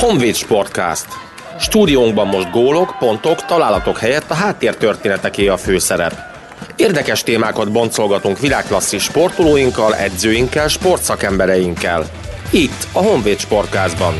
Honvéd Sportcast. Stúdiónkban most gólok, pontok, találatok helyett a háttértörténeteké a főszerep. Érdekes témákat boncolgatunk világklasszis sportolóinkkal, edzőinkkel, sportszakembereinkkel. Itt a Honvéd Sportcastban.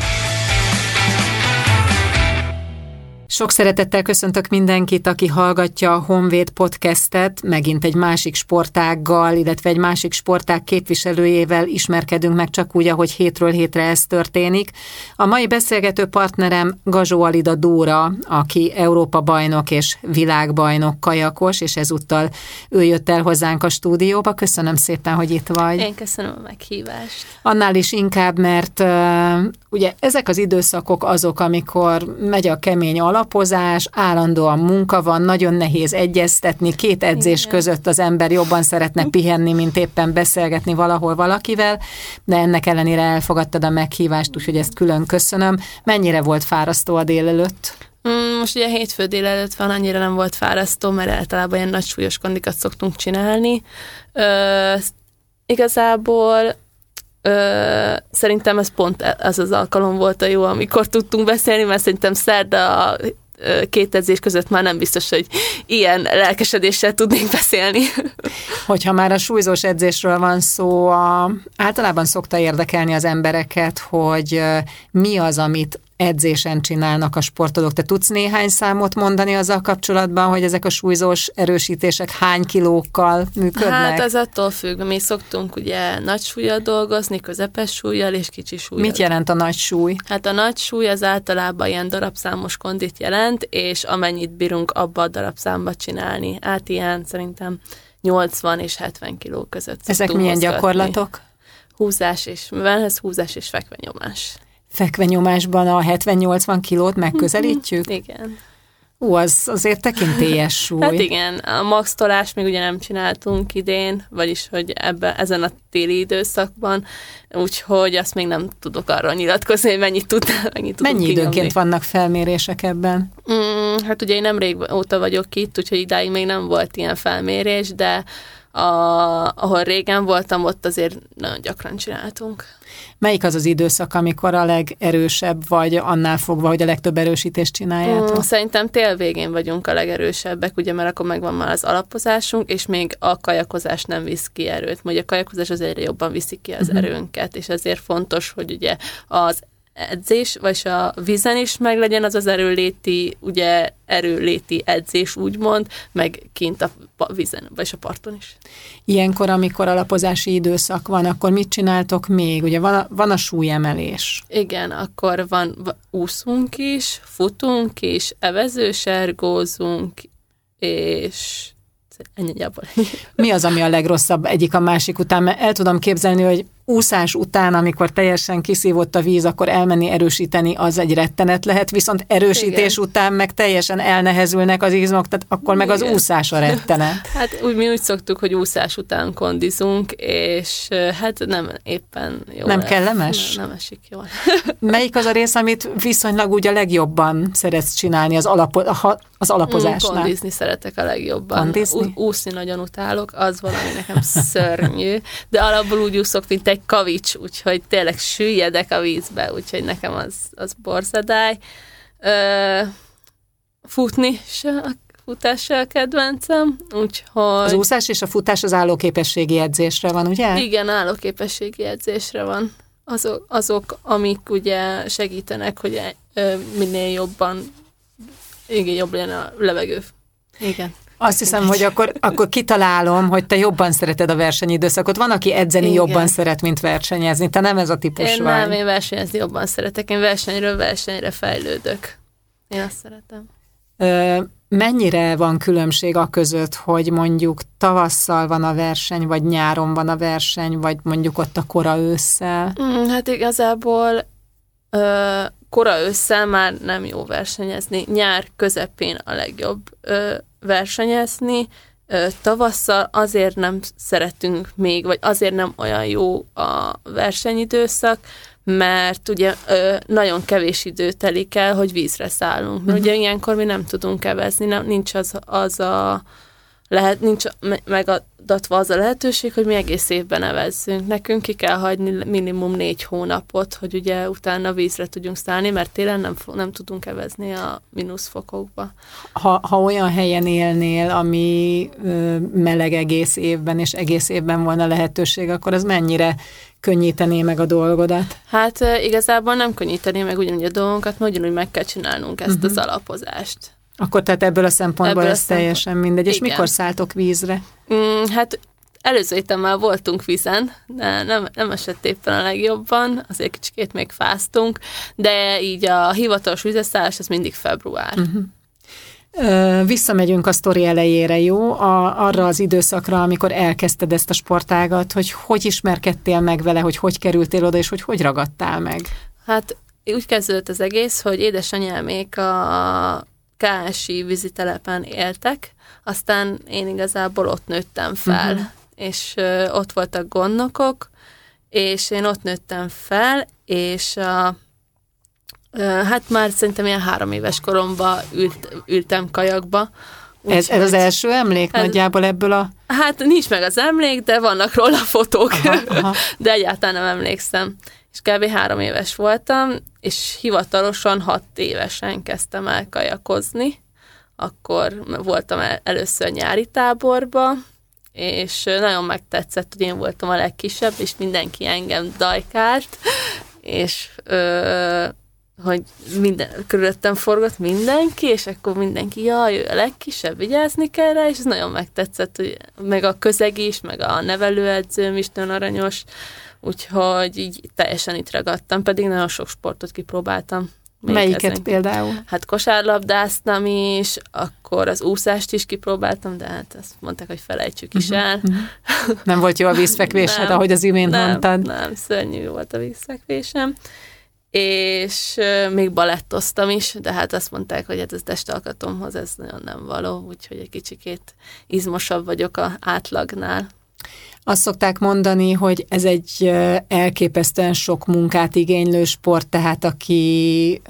Sok szeretettel köszöntök mindenkit, aki hallgatja a Honvéd podcastet. Megint egy másik sportággal, illetve egy másik sportág képviselőjével ismerkedünk meg csak úgy, ahogy hétről hétre ez történik. A mai beszélgető partnerem Gazsó Alida Dóra, aki Európa bajnok és világbajnok kajakos, és ezúttal ő jött el hozzánk a stúdióba. Köszönöm szépen, hogy itt vagy. Én köszönöm a meghívást. Annál is inkább, mert uh, ugye ezek az időszakok azok, amikor megy a kemény alap, alapozás, állandóan munka van, nagyon nehéz egyeztetni, két edzés Igen. között az ember jobban szeretne pihenni, mint éppen beszélgetni valahol valakivel, de ennek ellenére elfogadtad a meghívást, úgyhogy ezt külön köszönöm. Mennyire volt fárasztó a délelőtt? Mm, most ugye hétfő délelőtt van, annyira nem volt fárasztó, mert általában ilyen nagy súlyos kondikat szoktunk csinálni. Ö, igazából Ö, szerintem ez pont az az alkalom volt a jó, amikor tudtunk beszélni, mert szerintem szerda két edzés között már nem biztos, hogy ilyen lelkesedéssel tudnénk beszélni. Hogyha már a súlyzós edzésről van szó, a, általában szokta érdekelni az embereket, hogy mi az, amit edzésen csinálnak a sportolók. Te tudsz néhány számot mondani azzal kapcsolatban, hogy ezek a súlyzós erősítések hány kilókkal működnek? Hát ez attól függ. Mi szoktunk ugye nagy súlyjal dolgozni, közepes súlyjal és kicsi súlyjal. Mit jelent a nagy súly? Hát a nagy súly az általában ilyen darabszámos kondit jelent, és amennyit bírunk abba a darabszámba csinálni. Hát ilyen szerintem 80 és 70 kiló között. Ezek milyen mozgatni. gyakorlatok? Húzás és, mivel ez húzás és fekvenyomás fekvenyomásban a 70-80 kilót megközelítjük? Mhm, igen. Ú, az azért tekintélyes súly. Hát igen, a max tolást még ugye nem csináltunk idén, vagyis hogy ebbe, ezen a téli időszakban, úgyhogy azt még nem tudok arról nyilatkozni, hogy mennyit, tud, mennyit tudunk Mennyi kinyomni. időnként vannak felmérések ebben? Mm, hát ugye én nem rég óta vagyok itt, úgyhogy idáig még nem volt ilyen felmérés, de a, ahol régen voltam, ott azért nagyon gyakran csináltunk. Melyik az az időszak, amikor a legerősebb vagy annál fogva, hogy a legtöbb erősítést csináljátok? Mm, szerintem tél végén vagyunk a legerősebbek, ugye, mert akkor megvan már az alapozásunk, és még a kajakozás nem visz ki erőt. Ugye a kajakozás az egyre jobban viszi ki az uh-huh. erőnket, és ezért fontos, hogy ugye az edzés, vagy a vízen is meg legyen az az erőléti, ugye erőléti edzés úgymond, meg kint a vízen, vagy a parton is. Ilyenkor, amikor alapozási időszak van, akkor mit csináltok még? Ugye van a, van a súlyemelés. Igen, akkor van, úszunk is, futunk is, evezősergózunk, és ennyi Mi az, ami a legrosszabb egyik a másik után? Mert el tudom képzelni, hogy úszás után, amikor teljesen kiszívott a víz, akkor elmenni erősíteni, az egy rettenet lehet, viszont erősítés Igen. után meg teljesen elnehezülnek az izmok, tehát akkor meg Igen. az úszás a rettenet. Hát úgy, mi úgy szoktuk, hogy úszás után kondizunk, és hát nem éppen jó. Nem lesz. kellemes? Nem, nem esik jól. Melyik az a rész, amit viszonylag úgy a legjobban szeretsz csinálni az, alapo- az alapozásnál? Mm, kondizni szeretek a legjobban. Kondizni? úszni nagyon utálok, az valami nekem szörnyű, de alapból úgy úszok, mint egy kavics, úgyhogy tényleg süllyedek a vízbe, úgyhogy nekem az, az borzadály. Ö, futni se, a futás se a kedvencem, úgyhogy... Az úszás és a futás az állóképességi edzésre van, ugye? Igen, állóképességi edzésre van. Azok, azok amik ugye segítenek, hogy minél jobban, igen, jobb legyen a levegő. Igen. Azt hiszem, hogy akkor, akkor kitalálom, hogy te jobban szereted a versenyidőszakot. Van, aki edzeni Igen. jobban szeret, mint versenyezni. Te nem ez a típus én vagy. Nem, én versenyezni jobban szeretek. Én versenyről versenyre fejlődök. Én azt szeretem. Ö, mennyire van különbség a között, hogy mondjuk tavasszal van a verseny, vagy nyáron van a verseny, vagy mondjuk ott a kora ősszel? Mm, hát igazából ö, kora ősszel már nem jó versenyezni. Nyár közepén a legjobb ö, versenyezni, tavasszal azért nem szeretünk még, vagy azért nem olyan jó a versenyidőszak, mert ugye nagyon kevés idő telik el, hogy vízre szállunk. Mert uh-huh. ugye ilyenkor mi nem tudunk evezni, nem, nincs az, az a lehet, nincs megadatva az a lehetőség, hogy mi egész évben nevezzünk. Nekünk ki kell hagyni minimum négy hónapot, hogy ugye utána vízre tudjunk szállni, mert télen nem, nem tudunk evezni a mínuszfokokba. Ha, ha olyan helyen élnél, ami ö, meleg egész évben, és egész évben volna lehetőség, akkor az mennyire könnyítené meg a dolgodat? Hát igazából nem könnyítené meg ugyanúgy a dolgunkat, mert ugyanúgy meg kell csinálnunk ezt uh-huh. az alapozást. Akkor tehát ebből a szempontból ebből ez szempont... teljesen mindegy. És Igen. mikor szálltok vízre? Mm, hát előző héten már voltunk vízen, de nem, nem esett éppen a legjobban, azért kicsikét még fáztunk, de így a hivatalos vízeszállás az mindig február. Uh-huh. Visszamegyünk a sztori elejére, jó? A, arra az időszakra, amikor elkezdted ezt a sportágat, hogy hogy ismerkedtél meg vele, hogy hogy kerültél oda, és hogy hogy ragadtál meg? Hát úgy kezdődött az egész, hogy édesanyámék a KSI vízitelepen éltek, aztán én igazából ott nőttem fel, uh-huh. és ö, ott voltak gondnokok, és én ott nőttem fel, és a Hát már szerintem ilyen három éves koromban ült, ültem kajakba. Úgy, ez, ez az első emlék ez, nagyjából ebből a... Hát nincs meg az emlék, de vannak róla fotók, aha, aha. de egyáltalán nem emlékszem. És kb. három éves voltam, és hivatalosan hat évesen kezdtem el kajakozni. Akkor voltam el, először nyári táborba, és nagyon megtetszett, hogy én voltam a legkisebb, és mindenki engem dajkált, és ö, hogy minden, körülöttem forgott mindenki, és akkor mindenki, jaj, ő a legkisebb, vigyázni kell rá, és ez nagyon megtetszett, hogy meg a közeg is, meg a nevelőedzőm is nagyon aranyos, úgyhogy így teljesen itt ragadtam, pedig nagyon sok sportot kipróbáltam. Melyiket ezen. például? Hát kosárlabdáztam is, akkor az úszást is kipróbáltam, de hát azt mondták, hogy felejtsük is uh-huh, el. Uh-huh. Nem volt jó a vízfekvésed, ahogy az imént nem, mondtad? Nem, szörnyű volt a vízfekvésem és még balettoztam is, de hát azt mondták, hogy hát ez testalkatomhoz ez nagyon nem való, úgyhogy egy kicsikét izmosabb vagyok a átlagnál. Azt szokták mondani, hogy ez egy elképesztően sok munkát igénylő sport, tehát aki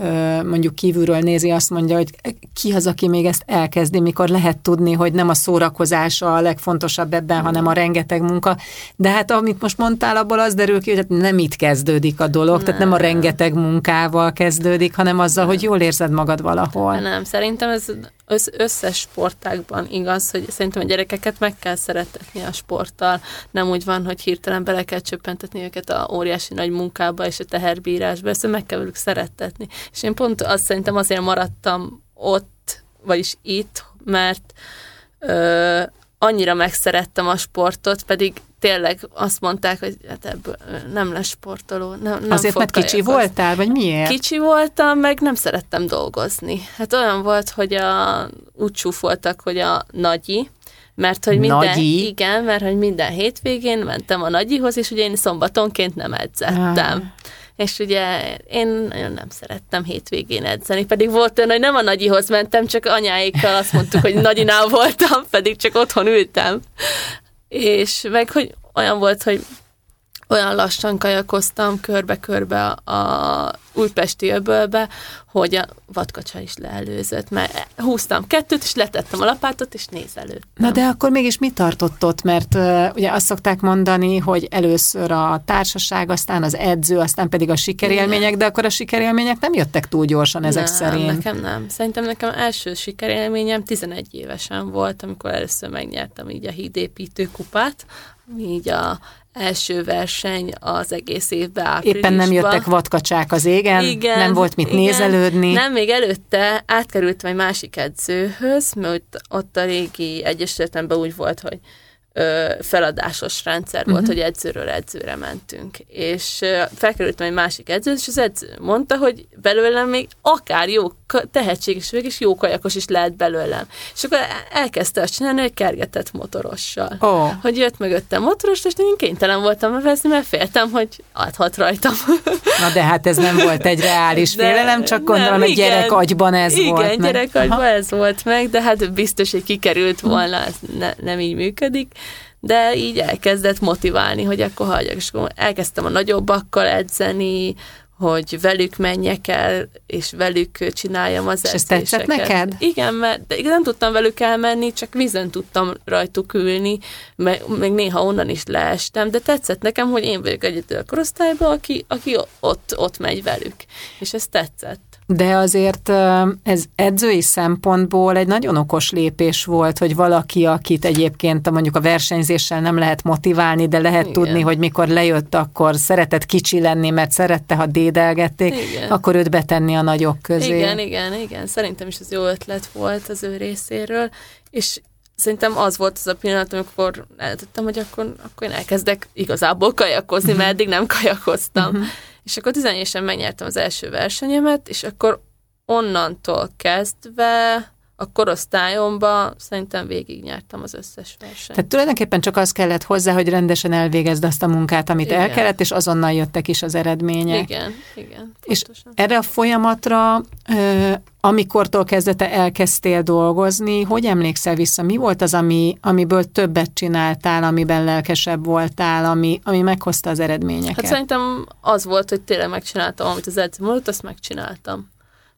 mondjuk kívülről nézi, azt mondja, hogy ki az, aki még ezt elkezdi, mikor lehet tudni, hogy nem a szórakozás a legfontosabb ebben, hanem a rengeteg munka. De hát amit most mondtál, abból az derül ki, hogy hát nem itt kezdődik a dolog, nem. tehát nem a rengeteg munkával kezdődik, hanem azzal, hogy jól érzed magad valahol. Nem, szerintem ez az összes sportákban igaz, hogy szerintem a gyerekeket meg kell szeretetni a sporttal. Nem úgy van, hogy hirtelen bele kell csöppentetni őket a óriási nagy munkába és a teherbírásba, ezt meg kell velük szeretetni. És én pont azt szerintem azért maradtam ott, vagyis itt, mert ö, annyira megszerettem a sportot, pedig tényleg azt mondták, hogy hát ebből nem lesz sportoló. Nem, nem Azért, mert kicsi voltál, vagy miért? Kicsi voltam, meg nem szerettem dolgozni. Hát olyan volt, hogy a, úgy csúfoltak, hogy a nagyi, mert hogy minden, Nagyi? igen, mert hogy minden hétvégén mentem a nagyihoz, és ugye én szombatonként nem edzettem. Ah. És ugye én nagyon nem szerettem hétvégén edzeni, pedig volt olyan, hogy nem a nagyihoz mentem, csak anyáikkal azt mondtuk, hogy nagyinál voltam, pedig csak otthon ültem és meg hogy olyan volt, hogy olyan lassan kajakoztam körbe-körbe a újpesti öbölbe, hogy a vadkacsa is leelőzött, mert húztam kettőt, és letettem a lapátot, és nézelőttem. Na de akkor mégis mi tartott ott? Mert uh, ugye azt szokták mondani, hogy először a társaság, aztán az edző, aztán pedig a sikerélmények, de akkor a sikerélmények nem jöttek túl gyorsan ezek nem, szerint. nekem nem. Szerintem nekem első sikerélményem 11 évesen volt, amikor először megnyertem így a hídépítő kupát, így a első verseny az egész évben áprilisban. Éppen nem jöttek vadkacsák az égen, igen, nem volt mit igen. nézelődni. Nem, még előtte átkerültem egy másik edzőhöz, mert ott, a régi egyesületemben úgy volt, hogy ö, feladásos rendszer volt, uh-huh. hogy edzőről edzőre mentünk. És ö, felkerültem egy másik edző, és az edző mondta, hogy belőlem még akár jó, tehetséges és jó kajakos is lehet belőlem. És akkor elkezdte azt csinálni, hogy kergetett motorossal. Oh. Hogy jött mögötte motoros, és én kénytelen voltam veszni, mert féltem, hogy áthat rajtam. Na de hát ez nem volt egy reális de, félelem, csak gondolom nem, gyerek agyban ez igen, volt. Igen, gyerek agyban ez volt meg, de hát biztos, hogy kikerült volna, ez ne, nem így működik de így elkezdett motiválni, hogy akkor hagyjak, és akkor elkezdtem a nagyobbakkal edzeni, hogy velük menjek el, és velük csináljam az És ez tetszett neked? Igen, mert de nem tudtam velük elmenni, csak vízen tudtam rajtuk ülni, meg, meg néha onnan is leestem, de tetszett nekem, hogy én vagyok egyedül a korosztályban, aki, aki ott, ott megy velük. És ez tetszett. De azért ez edzői szempontból egy nagyon okos lépés volt, hogy valaki, akit egyébként mondjuk a versenyzéssel nem lehet motiválni, de lehet Igen. tudni, hogy mikor lejött, akkor szeretett kicsi lenni, mert szerette, ha dédelgették, igen. akkor őt betenni a nagyok közé. Igen, igen, igen. Szerintem is ez jó ötlet volt az ő részéről, és szerintem az volt az a pillanat, amikor eltettem, hogy akkor, akkor én elkezdek igazából kajakozni, mert eddig nem kajakoztam. És akkor 14 megnyertem az első versenyemet, és akkor onnantól kezdve a korosztályomba szerintem végignyertem az összes versenyt. Tehát tulajdonképpen csak az kellett hozzá, hogy rendesen elvégezd azt a munkát, amit igen. el kellett, és azonnal jöttek is az eredmények. Igen, igen. És erre a folyamatra, amikortól kezdete elkezdtél dolgozni, hogy emlékszel vissza? Mi volt az, ami, amiből többet csináltál, amiben lelkesebb voltál, ami, ami meghozta az eredményeket? Hát szerintem az volt, hogy tényleg megcsináltam, amit az edző mondott, azt megcsináltam.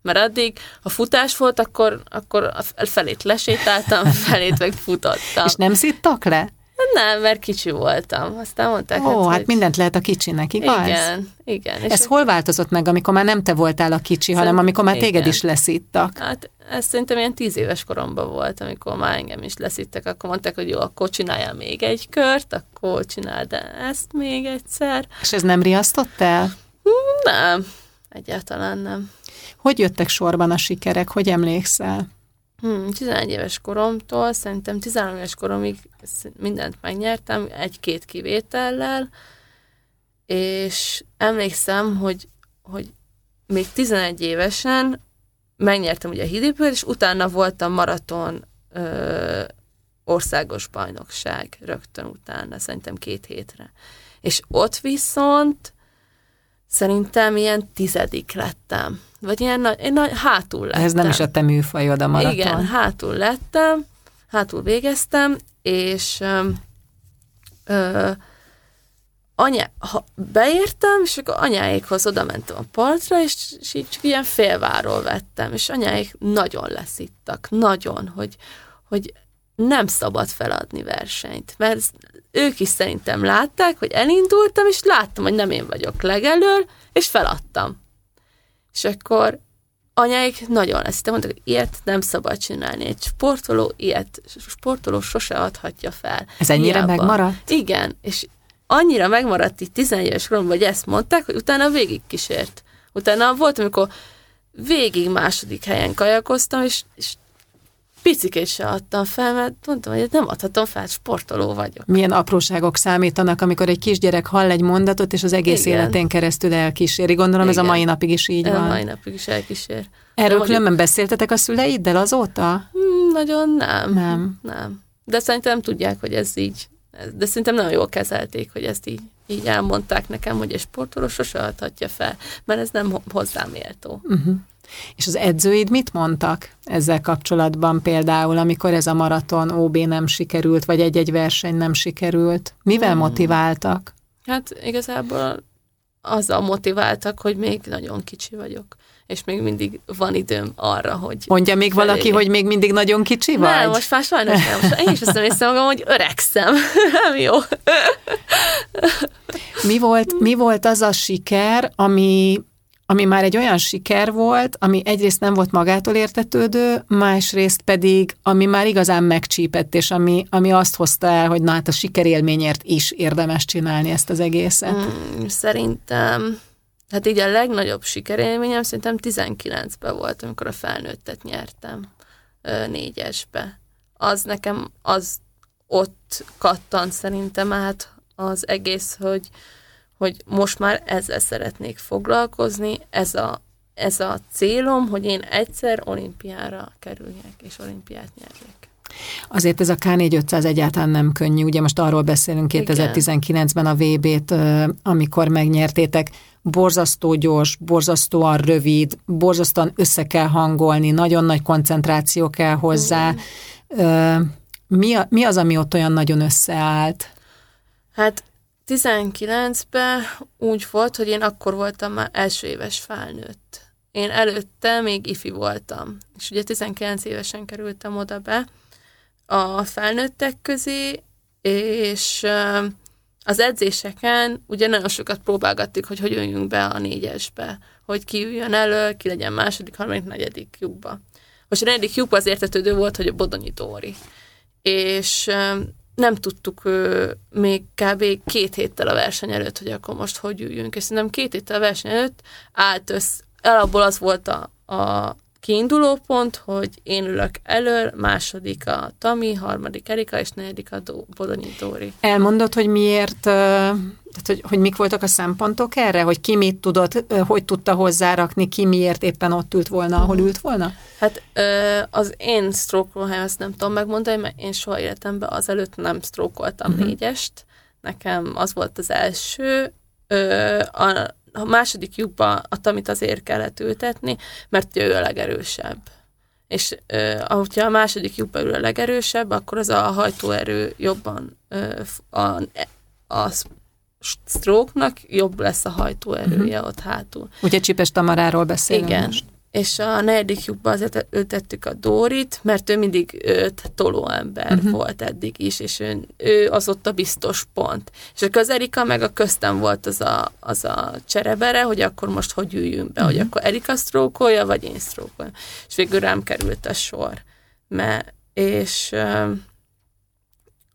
Mert addig, ha futás volt, akkor, akkor a felét lesétáltam, felét meg futottam. És nem szittak le? Nem, mert kicsi voltam. Aztán mondták, Ó, hát, hát mindent lehet a kicsinek, igaz? Igen, igen. És Ez hol változott meg, amikor már nem te voltál a kicsi, Szerint, hanem amikor már igen. téged is leszittak? Hát ez szerintem ilyen tíz éves koromban volt, amikor már engem is leszittek, akkor mondták, hogy jó, akkor csináljál még egy kört, akkor csináld ezt még egyszer. És ez nem riasztott el? Nem, egyáltalán nem. Hogy jöttek sorban a sikerek, hogy emlékszel? Hmm, 11 éves koromtól, szerintem 13 éves koromig mindent megnyertem, egy-két kivétellel, és emlékszem, hogy, hogy még 11 évesen megnyertem ugye a hídépőt, és utána voltam maraton ö, országos bajnokság rögtön utána, szerintem két hétre. És ott viszont szerintem ilyen tizedik lettem. Vagy ilyen nagy, én nagy, hátul lettem. Ez nem is a te műfajod a maraton. Igen, hátul lettem, hátul végeztem, és ö, ö, anya, ha beértem, és akkor anyáékhoz oda mentem a partra, és, és így csak ilyen félváról vettem, és anyáik nagyon leszittak, nagyon, hogy, hogy nem szabad feladni versenyt, mert ők is szerintem látták, hogy elindultam, és láttam, hogy nem én vagyok legelől, és feladtam. És akkor anyáik nagyon lesz, mondták, hogy ilyet nem szabad csinálni. Egy sportoló ilyet, sportoló sose adhatja fel. Ez ennyire Hiába. megmaradt? Igen, és annyira megmaradt itt 11 éves koromban, hogy ezt mondták, hogy utána végig kísért. Utána volt, amikor végig második helyen kajakoztam, és, és picikét se adtam fel, mert mondtam, hogy nem adhatom fel, sportoló vagyok. Milyen apróságok számítanak, amikor egy kisgyerek hall egy mondatot, és az egész Igen. életén keresztül elkíséri. Gondolom Igen. ez a mai napig is így van. A mai napig is elkísér. Erről De különben beszéltetek a szüleiddel azóta? Hmm, nagyon nem. Nem. Nem. De szerintem tudják, hogy ez így. De szerintem nagyon jól kezelték, hogy ezt így, így elmondták nekem, hogy egy sportoló sose adhatja fel, mert ez nem hozzám méltó. Uh-huh. És az edzőid mit mondtak ezzel kapcsolatban például, amikor ez a maraton OB nem sikerült, vagy egy-egy verseny nem sikerült? Mivel hmm. motiváltak? Hát igazából azzal motiváltak, hogy még nagyon kicsi vagyok és még mindig van időm arra, hogy... Mondja még felé. valaki, hogy még mindig nagyon kicsi vagy? Nem, most már sajnos nem. Most én is azt hiszem magam, hogy öregszem. nem jó. mi, volt, mi volt az a siker, ami ami már egy olyan siker volt, ami egyrészt nem volt magától értetődő, másrészt pedig, ami már igazán megcsípett, és ami, ami azt hozta el, hogy na hát a sikerélményért is érdemes csinálni ezt az egészet. Mm, szerintem, hát így a legnagyobb sikerélményem szerintem 19-ben volt, amikor a felnőttet nyertem négyesbe. Az nekem, az ott kattant szerintem át az egész, hogy, hogy most már ezzel szeretnék foglalkozni, ez a, ez a célom, hogy én egyszer olimpiára kerüljek, és olimpiát nyerjek. Azért ez a K4500 egyáltalán nem könnyű. Ugye most arról beszélünk 2019-ben a VB-t, amikor megnyertétek. Borzasztó gyors, borzasztóan rövid, borzasztóan össze kell hangolni, nagyon nagy koncentráció kell hozzá. Mm. Mi, a, mi az, ami ott olyan nagyon összeállt? Hát 19-ben úgy volt, hogy én akkor voltam már első éves felnőtt. Én előtte még ifi voltam. És ugye 19 évesen kerültem oda be a felnőttek közé, és az edzéseken ugye nagyon sokat próbálgattuk, hogy hogy jöjjünk be a négyesbe, hogy ki üljön elő, ki legyen második, harmadik, negyedik lyukba. Most a negyedik lyukba az értetődő volt, hogy a Bodonyi Dóri. És nem tudtuk még kb. két héttel a verseny előtt, hogy akkor most hogy üljünk. És szerintem két héttel a verseny előtt állt össze, alapból az volt a, a kiinduló pont, hogy én ülök elől, második a Tami, harmadik Erika, és negyedik a Dó, Bodonyi Dóri. Elmondod, hogy miért, tehát hogy, hogy mik voltak a szempontok erre? Hogy ki mit tudott, hogy tudta hozzárakni, ki miért éppen ott ült volna, ahol ült volna? Hát az én stroke ezt nem tudom megmondani, mert én soha életemben azelőtt nem sztrókoltam uh-huh. négyest. Nekem az volt az első. A, a második lyukba a tamit azért kellett ültetni, mert ő a legerősebb. És uh, ahogyha a második lyukba ül a legerősebb, akkor az a hajtóerő jobban uh, a, a stroke jobb lesz a hajtóerője uh-huh. ott hátul. Ugye Csipes Tamaráról beszélünk Igen. most és a negyedik lyukba azért ültettük a Dórit, mert ő mindig őt tolóember uh-huh. volt eddig is, és ő, ő az ott a biztos pont. És a közerika meg a köztem volt az a, az a cserebere, hogy akkor most hogy üljünk be, uh-huh. hogy mhm. akkor Erika sztrókolja, vagy én sztrókolja. És végül rám került a sor. Mert, és ö,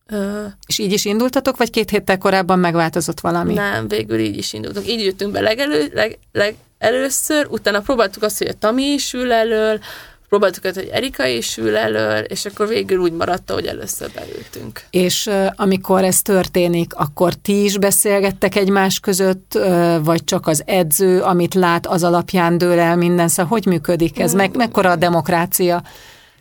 ö, és így is indultatok, vagy két héttel korábban megváltozott valami? Nem, végül így is indultunk. Így jöttünk be legelő, leg, leg, először, utána próbáltuk azt, hogy a Tami is ül elől, próbáltuk azt, hogy Erika is ül elől, és akkor végül úgy maradt, hogy először beültünk. És amikor ez történik, akkor ti is beszélgettek egymás között, vagy csak az edző, amit lát, az alapján dől el minden, szóval hogy működik ez? Meg, mekkora a demokrácia?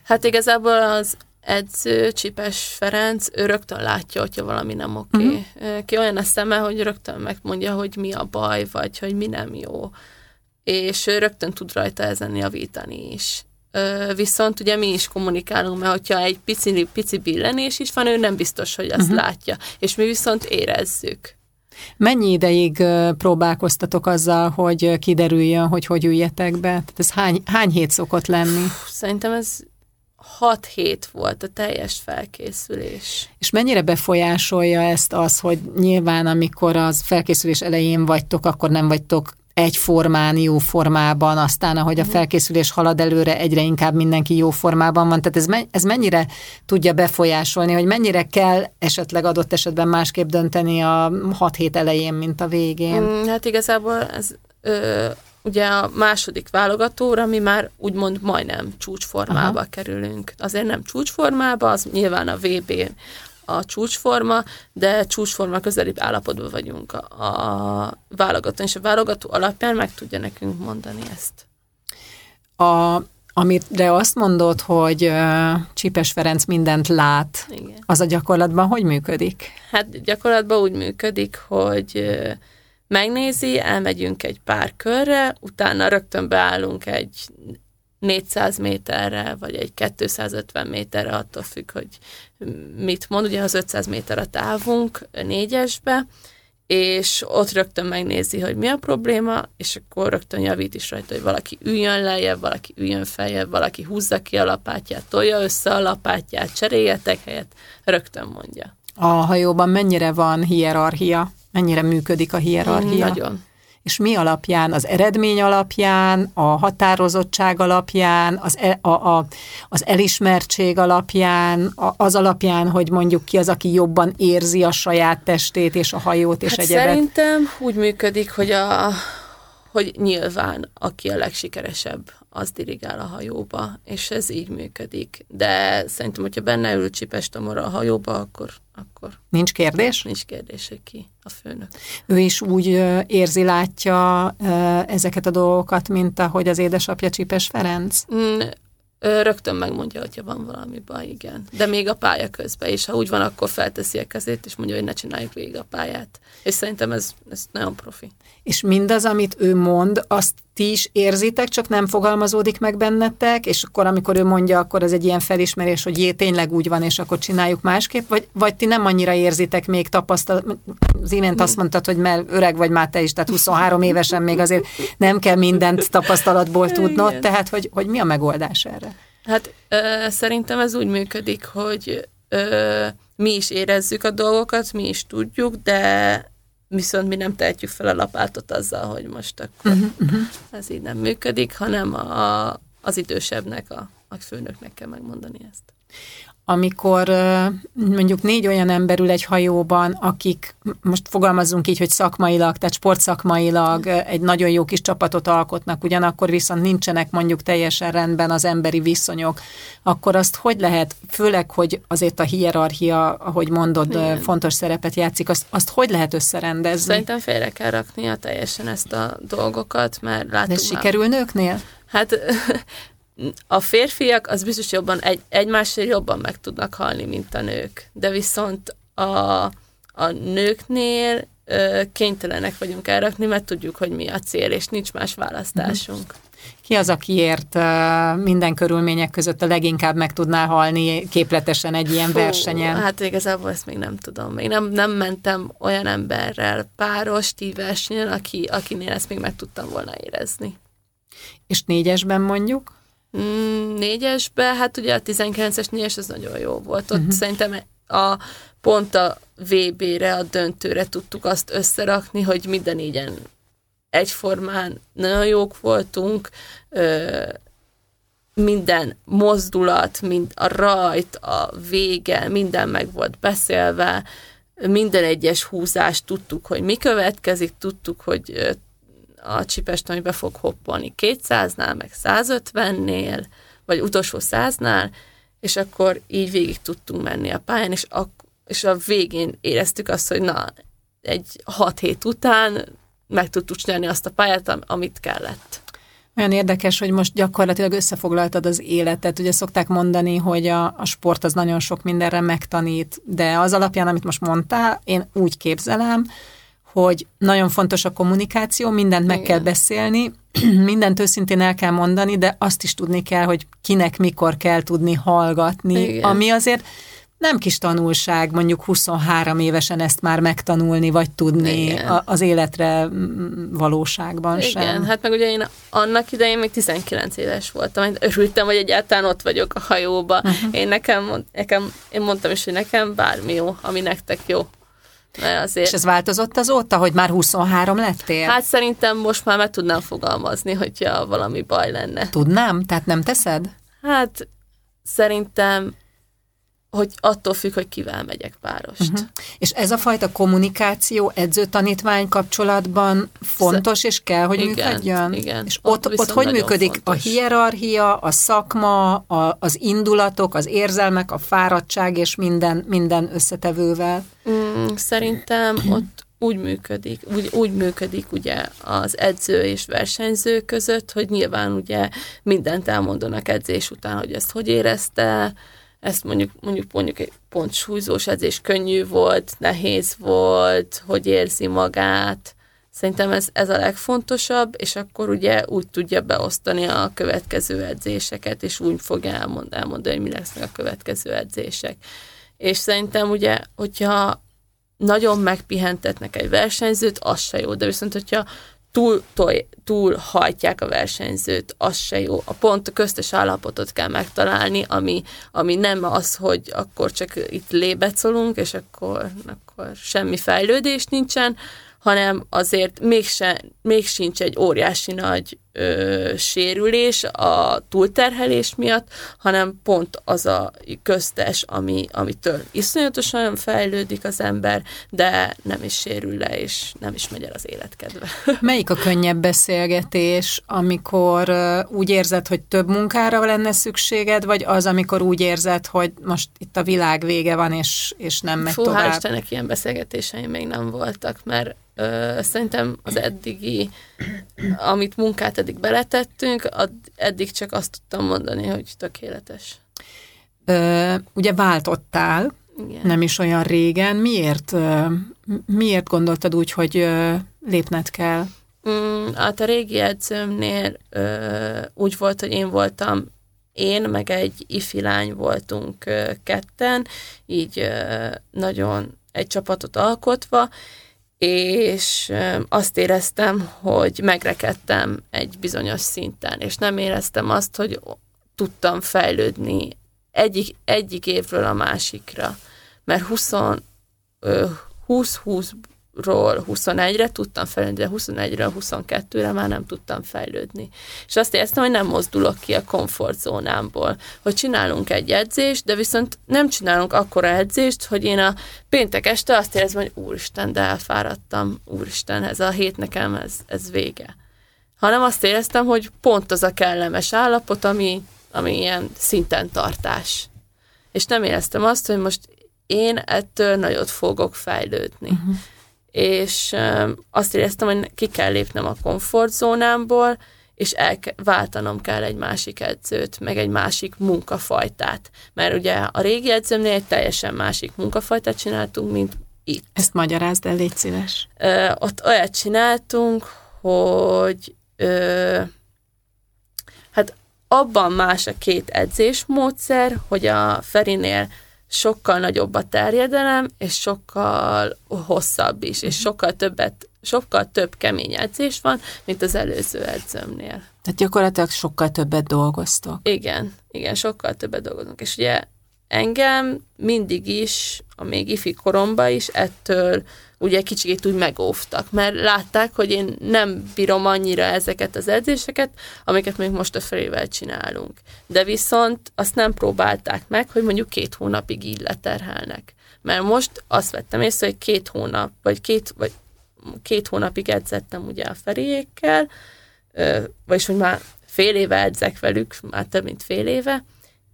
Hát igazából az edző, Csipes Ferenc, ő rögtön látja, hogyha valami nem oké. Okay. Uh-huh. Ki olyan a szeme, hogy rögtön megmondja, hogy mi a baj, vagy hogy mi nem jó és rögtön tud rajta ezen javítani is. Viszont ugye mi is kommunikálunk, mert hogyha egy pici, pici billenés is van, ő nem biztos, hogy azt uh-huh. látja, és mi viszont érezzük. Mennyi ideig próbálkoztatok azzal, hogy kiderüljön, hogy hogy üljetek be? Tehát ez hány, hány hét szokott lenni? Szerintem ez hat hét volt a teljes felkészülés. És mennyire befolyásolja ezt az, hogy nyilván amikor az felkészülés elején vagytok, akkor nem vagytok egyformán, jó formában, aztán ahogy a mhm. felkészülés halad előre, egyre inkább mindenki jó formában van. Tehát ez, me- ez mennyire tudja befolyásolni, hogy mennyire kell esetleg adott esetben másképp dönteni a hat hét elején, mint a végén? Mm, hát igazából ez ö, ugye a második válogatóra mi már úgymond majdnem csúcsformába Aha. kerülünk. Azért nem csúcsformába, az nyilván a VB a csúcsforma, de csúcsforma közelibb állapotban vagyunk a, a válogató, és a válogató alapján meg tudja nekünk mondani ezt. A, amire azt mondod, hogy Csipes Ferenc mindent lát, Igen. az a gyakorlatban hogy működik? Hát gyakorlatban úgy működik, hogy megnézi, elmegyünk egy pár körre, utána rögtön beállunk egy 400 méterre, vagy egy 250 méterre, attól függ, hogy mit mond. Ugye az 500 méter a távunk négyesbe, és ott rögtön megnézi, hogy mi a probléma, és akkor rögtön javít is rajta, hogy valaki üljön lejjebb, valaki üljön feljebb, valaki húzza ki a lapátját, tolja össze a lapátját, cseréljetek helyet, rögtön mondja. A hajóban mennyire van hierarchia? Mennyire működik a hierarchia? Nagyon és mi alapján? Az eredmény alapján, a határozottság alapján, az, e, a, a, az elismertség alapján, a, az alapján, hogy mondjuk ki az, aki jobban érzi a saját testét és a hajót és hát egyebet? Szerintem úgy működik, hogy a hogy nyilván aki a legsikeresebb, az dirigál a hajóba, és ez így működik. De szerintem, hogyha benne ül Csipes Tamara a hajóba, akkor, akkor... Nincs kérdés? Nincs kérdés, hogy ki a főnök. Ő is úgy érzi, látja ezeket a dolgokat, mint ahogy az édesapja Csipes Ferenc? Rögtön megmondja, hogyha van valami baj, igen. De még a pálya közben, és ha úgy van, akkor felteszi a kezét, és mondja, hogy ne csináljuk végig a pályát. És szerintem ez, ez nagyon profi. És mindaz, amit ő mond, azt ti is érzitek, csak nem fogalmazódik meg bennetek, és akkor amikor ő mondja, akkor ez egy ilyen felismerés, hogy jé, tényleg úgy van, és akkor csináljuk másképp, vagy, vagy ti nem annyira érzitek még tapasztalat, az imént azt mondtad, hogy mert öreg vagy már te is, tehát 23 évesen még azért nem kell mindent tapasztalatból tudnod, Igen. tehát hogy, hogy mi a megoldás erre? Hát ö, szerintem ez úgy működik, hogy ö, mi is érezzük a dolgokat, mi is tudjuk, de viszont mi nem tehetjük fel a lapátot azzal, hogy most akkor uh-huh, uh-huh. ez így nem működik, hanem a, az idősebbnek, a, a főnöknek kell megmondani ezt amikor mondjuk négy olyan ember ül egy hajóban, akik most fogalmazzunk így, hogy szakmailag, tehát sportszakmailag egy nagyon jó kis csapatot alkotnak, ugyanakkor viszont nincsenek mondjuk teljesen rendben az emberi viszonyok, akkor azt hogy lehet, főleg, hogy azért a hierarchia, ahogy mondod, Igen. fontos szerepet játszik, azt, azt hogy lehet összerendezni? Szerintem félre kell raknia teljesen ezt a dolgokat, mert látunk De sikerül nőknél? Hát a férfiak az biztos jobban egy, egymásért jobban meg tudnak halni, mint a nők. De viszont a, a nőknél ö, kénytelenek vagyunk elrakni, mert tudjuk, hogy mi a cél, és nincs más választásunk. Ki az, akiért minden körülmények között a leginkább meg tudná halni képletesen egy ilyen Fú, versenyen? Hát igazából ezt még nem tudom. Még nem, nem mentem olyan emberrel páros tíversenyen, aki, akinél ezt még meg tudtam volna érezni. És négyesben mondjuk? Mm, négyesbe, hát ugye a 19-es négyes az nagyon jó volt. Ott uh-huh. szerintem a pont a VB-re, a döntőre tudtuk azt összerakni, hogy minden négyen egyformán nagyon jók voltunk, ö, minden mozdulat, mind a rajt, a vége, minden meg volt beszélve, minden egyes húzást tudtuk, hogy mi következik, tudtuk, hogy a csipest, ami be fog hoppolni 200-nál, meg 150-nél, vagy utolsó 100-nál, és akkor így végig tudtunk menni a pályán, és, a, és a végén éreztük azt, hogy na, egy 6 hét után meg tudtuk csinálni azt a pályát, amit kellett. Olyan érdekes, hogy most gyakorlatilag összefoglaltad az életet. Ugye szokták mondani, hogy a, a sport az nagyon sok mindenre megtanít, de az alapján, amit most mondtál, én úgy képzelem, hogy nagyon fontos a kommunikáció, mindent meg Igen. kell beszélni, mindent őszintén el kell mondani, de azt is tudni kell, hogy kinek mikor kell tudni hallgatni, Igen. ami azért nem kis tanulság mondjuk 23 évesen ezt már megtanulni, vagy tudni Igen. az életre valóságban Igen, sem. Igen, hát meg ugye én annak idején még 19 éves voltam, örültem, hogy egyáltalán ott vagyok a hajóba. Uh-huh. Én nekem, nekem, én mondtam is, hogy nekem bármi jó, ami nektek jó. Azért... És ez változott azóta, hogy már 23 lettél? Hát szerintem most már meg tudnám fogalmazni, hogyha valami baj lenne. Tudnám? Tehát nem teszed? Hát szerintem hogy attól függ, hogy kivel megyek párost. Uh-huh. És ez a fajta kommunikáció edző-tanítvány kapcsolatban fontos, és kell, hogy igen, működjön? Igen. És ott, ott, ott hogy működik fontos. a hierarchia, a szakma, a, az indulatok, az érzelmek, a fáradtság és minden, minden összetevővel? Mm, szerintem ott úgy működik, úgy, úgy működik ugye az edző és versenyző között, hogy nyilván ugye mindent elmondanak edzés után, hogy ezt hogy érezte, ezt mondjuk, mondjuk, mondjuk egy pont súlyzós edzés könnyű volt, nehéz volt, hogy érzi magát. Szerintem ez, ez a legfontosabb, és akkor ugye úgy tudja beosztani a következő edzéseket, és úgy fogja elmond, elmondani, hogy mi lesznek a következő edzések. És szerintem ugye, hogyha nagyon megpihentetnek egy versenyzőt, az se jó, de viszont hogyha túl, toj, túl hajtják a versenyzőt, az se jó. A pont a köztes állapotot kell megtalálni, ami, ami nem az, hogy akkor csak itt lébecolunk, és akkor, akkor semmi fejlődés nincsen, hanem azért mégse, még sincs egy óriási nagy ö, sérülés a túlterhelés miatt, hanem pont az a köztes, ami, amitől iszonyatosan fejlődik az ember, de nem is sérül le, és nem is megy el az életkedve. Melyik a könnyebb beszélgetés, amikor úgy érzed, hogy több munkára lenne szükséged, vagy az, amikor úgy érzed, hogy most itt a világ vége van, és, és nem megy Fú, tovább? Hál' Istennek ilyen beszélgetéseim még nem voltak, mert Ö, szerintem az eddigi, amit munkát eddig beletettünk, eddig csak azt tudtam mondani, hogy tökéletes. Ö, ugye váltottál, Igen. nem is olyan régen. Miért, miért gondoltad úgy, hogy lépned kell? Mm, hát a régi edzőmnél ö, úgy volt, hogy én voltam én, meg egy ifi lány voltunk ö, ketten, így ö, nagyon egy csapatot alkotva, és azt éreztem, hogy megrekedtem egy bizonyos szinten, és nem éreztem azt, hogy tudtam fejlődni egyik, egyik évről a másikra, mert 20, 20-20 ról 21-re tudtam fejlődni, de 21-ről 22-re már nem tudtam fejlődni. És azt éreztem, hogy nem mozdulok ki a komfortzónámból, hogy csinálunk egy edzést, de viszont nem csinálunk akkora edzést, hogy én a péntek este azt érezem, hogy úristen, de elfáradtam, úristen, ez a hét nekem, ez, ez vége. Hanem azt éreztem, hogy pont az a kellemes állapot, ami, ami ilyen szinten tartás. És nem éreztem azt, hogy most én ettől nagyot fogok fejlődni. Uh-huh és azt éreztem, hogy ki kell lépnem a komfortzónámból, és el, váltanom kell egy másik edzőt, meg egy másik munkafajtát. Mert ugye a régi edzőmnél egy teljesen másik munkafajtát csináltunk, mint itt. Ezt magyarázd el, légy szíves. Ö, ott olyat csináltunk, hogy ö, hát abban más a két edzésmódszer, hogy a Ferinél sokkal nagyobb a terjedelem, és sokkal hosszabb is, és sokkal többet, sokkal több kemény edzés van, mint az előző edzőmnél. Tehát gyakorlatilag sokkal többet dolgoztok. Igen, igen, sokkal többet dolgozunk. És ugye engem mindig is, a még ifi koromban is ettől ugye kicsit úgy megóvtak, mert látták, hogy én nem bírom annyira ezeket az edzéseket, amiket még most a felével csinálunk. De viszont azt nem próbálták meg, hogy mondjuk két hónapig így leterhelnek. Mert most azt vettem észre, hogy két hónap, vagy két, vagy két hónapig edzettem ugye a feléjékkel, vagyis hogy már fél éve edzek velük, már több mint fél éve,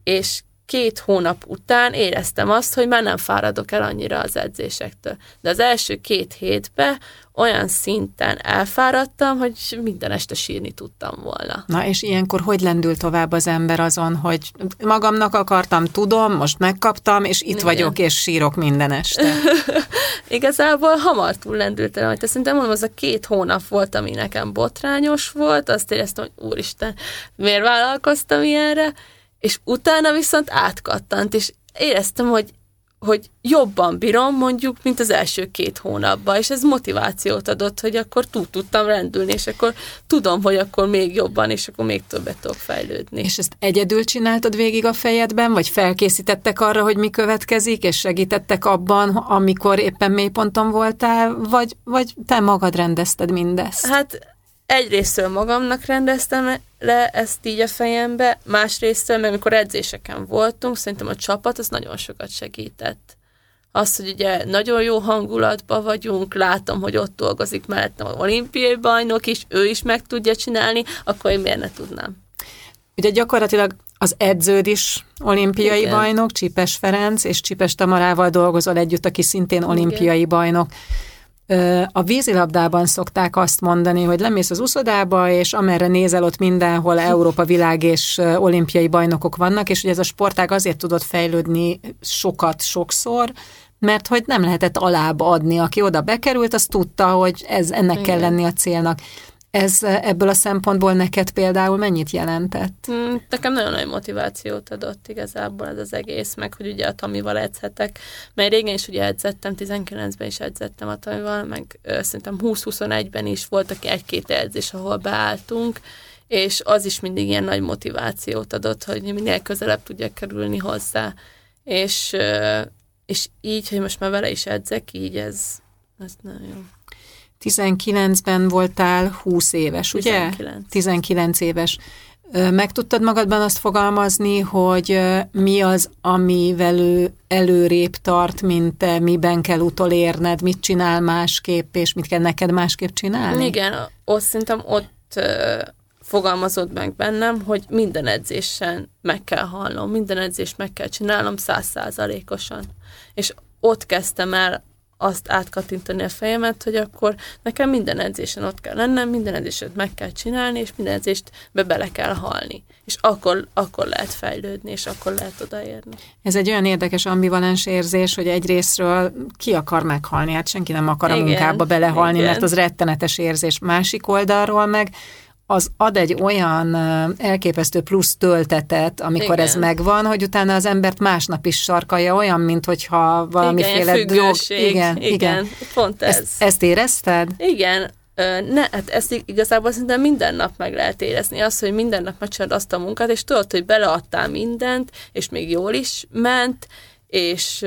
és két hónap után éreztem azt, hogy már nem fáradok el annyira az edzésektől. De az első két hétben olyan szinten elfáradtam, hogy minden este sírni tudtam volna. Na és ilyenkor hogy lendül tovább az ember azon, hogy magamnak akartam, tudom, most megkaptam, és itt Igen. vagyok, és sírok minden este. Igazából hamar túl lendültem, hogy szerintem mondom, az a két hónap volt, ami nekem botrányos volt, azt éreztem, hogy úristen, miért vállalkoztam ilyenre, és utána viszont átkattant, és éreztem, hogy, hogy jobban bírom mondjuk, mint az első két hónapban, és ez motivációt adott, hogy akkor túl tudtam rendülni, és akkor tudom, hogy akkor még jobban, és akkor még többet tudok fejlődni. És ezt egyedül csináltad végig a fejedben, vagy felkészítettek arra, hogy mi következik, és segítettek abban, amikor éppen mélyponton voltál, vagy, vagy te magad rendezted mindezt? Hát egyrésztől magamnak rendeztem le ezt így a fejembe, másrésztől, meg amikor edzéseken voltunk, szerintem a csapat az nagyon sokat segített. Az, hogy ugye nagyon jó hangulatban vagyunk, látom, hogy ott dolgozik mellettem a olimpiai bajnok is, ő is meg tudja csinálni, akkor én miért ne tudnám? Ugye gyakorlatilag az edződ is olimpiai Igen. bajnok, Csipes Ferenc, és Csipes Tamarával dolgozol együtt, aki szintén olimpiai Igen. bajnok. A vízilabdában szokták azt mondani, hogy lemész az uszodába, és amerre nézel, ott mindenhol Európa, világ és olimpiai bajnokok vannak, és ugye ez a sportág azért tudott fejlődni sokat, sokszor, mert hogy nem lehetett alább adni. Aki oda bekerült, az tudta, hogy ez ennek Igen. kell lenni a célnak. Ez ebből a szempontból neked például mennyit jelentett? Mm, nekem nagyon nagy motivációt adott igazából ez az egész, meg hogy ugye a Tamival edzhetek, mert régen is ugye edzettem, 19-ben is edzettem a Tamival, meg ö, szerintem 20-21-ben is voltak egy-két edzés, ahol beálltunk, és az is mindig ilyen nagy motivációt adott, hogy minél közelebb tudjak kerülni hozzá. És, és így, hogy most már vele is edzek, így ez, ez nagyon jó. 19-ben voltál 20 éves, ugye? 19. 19 éves. Meg tudtad magadban azt fogalmazni, hogy mi az, amivel ő előrébb tart, mint te, miben kell utolérned, mit csinál másképp, és mit kell neked másképp csinálni? Igen, ott szerintem ott fogalmazott meg bennem, hogy minden edzésen meg kell hallnom, minden edzést meg kell csinálnom százszázalékosan. És ott kezdtem el azt átkattintani a fejemet, hogy akkor nekem minden edzésen ott kell lennem, minden edzéset meg kell csinálni, és minden edzést be bele kell halni. És akkor, akkor lehet fejlődni, és akkor lehet odaérni. Ez egy olyan érdekes ambivalens érzés, hogy egyrésztről ki akar meghalni, hát senki nem akar a igen, munkába belehalni, igen. mert az rettenetes érzés. Másik oldalról meg az ad egy olyan elképesztő plusz töltetet, amikor igen. ez megvan, hogy utána az embert másnap is sarkalja, olyan, mint hogyha valamiféle igen, drog... Igen, igen, igen. Pont ez. Ezt, ezt érezted? Igen, ne, hát ezt igazából szerintem minden nap meg lehet érezni. Az, hogy minden nap megcsinálod azt a munkát, és tudod, hogy beleadtál mindent, és még jól is ment, és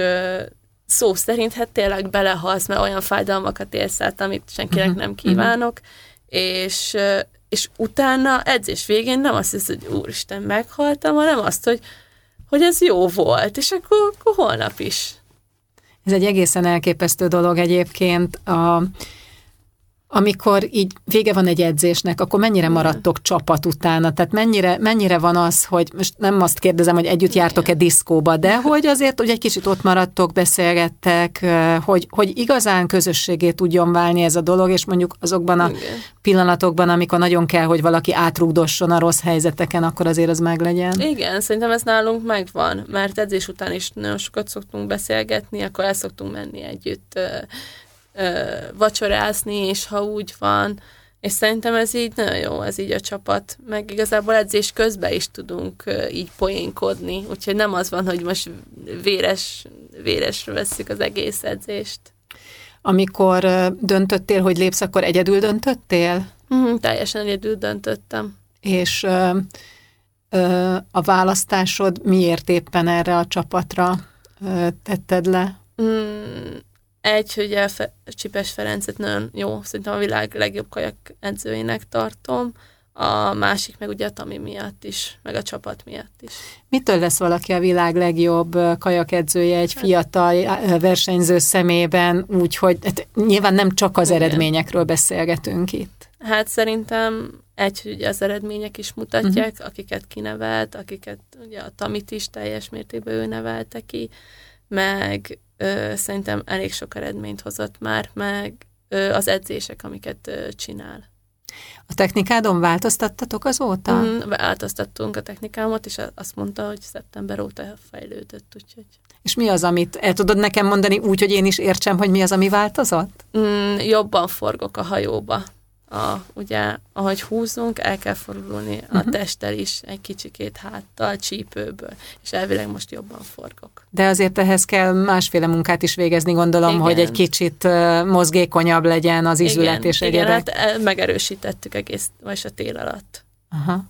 szó szerint hát tényleg belehalsz, mert olyan fájdalmakat érsz át, amit senkinek uh-huh. nem kívánok, uh-huh. és és utána edzés végén nem azt hisz, hogy úristen, meghaltam, hanem azt, hogy, hogy ez jó volt, és akkor, akkor holnap is. Ez egy egészen elképesztő dolog egyébként. A, amikor így vége van egy edzésnek, akkor mennyire maradtok csapat utána? Tehát mennyire, mennyire van az, hogy most nem azt kérdezem, hogy együtt jártok-e diszkóba, de hogy azért, hogy egy kicsit ott maradtok, beszélgettek, hogy, hogy igazán közösségé tudjon válni ez a dolog, és mondjuk azokban a Igen. pillanatokban, amikor nagyon kell, hogy valaki átrúgdosson a rossz helyzeteken, akkor azért az meglegyen. Igen, szerintem ez nálunk megvan, mert edzés után is nagyon sokat szoktunk beszélgetni, akkor el szoktunk menni együtt ö, vacsorázni, és ha úgy van, és szerintem ez így nagyon jó, ez így a csapat, meg igazából edzés közben is tudunk így poénkodni, úgyhogy nem az van, hogy most véres, véresre vesszük az egész edzést. Amikor döntöttél, hogy lépsz, akkor egyedül döntöttél? Mm, teljesen egyedül döntöttem. És ö, ö, a választásod miért éppen erre a csapatra ö, tetted le? Mm, egy, hogy a Fe- Csipes Ferencet nagyon jó, szerintem a világ legjobb kajak edzőjének tartom, a másik meg ugye a Tami miatt is, meg a csapat miatt is. Mitől lesz valaki a világ legjobb edzője egy hát- fiatal versenyző szemében, úgyhogy hát nyilván nem csak az Igen. eredményekről beszélgetünk itt. Hát szerintem egy, hogy az eredmények is mutatják, uh-huh. akiket kinevelt, akiket ugye a Tamit is teljes mértékben ő nevelte ki, meg ö, szerintem elég sok eredményt hozott már, meg ö, az edzések, amiket ö, csinál. A technikádon változtattatok azóta? Mm, változtattunk a technikámat, és azt mondta, hogy szeptember óta fejlődött, úgyhogy... És mi az, amit el tudod nekem mondani úgy, hogy én is értsem, hogy mi az, ami változott? Mm, jobban forgok a hajóba a, ugye, ahogy húzunk, el kell fordulni a uh-huh. testtel is egy kicsikét háttal, csípőből, és elvileg most jobban forgok. De azért ehhez kell másféle munkát is végezni, gondolom, igen. hogy egy kicsit mozgékonyabb legyen az izület igen, és egyedek. Igen, hát megerősítettük egész, vagy a tél alatt. Aha.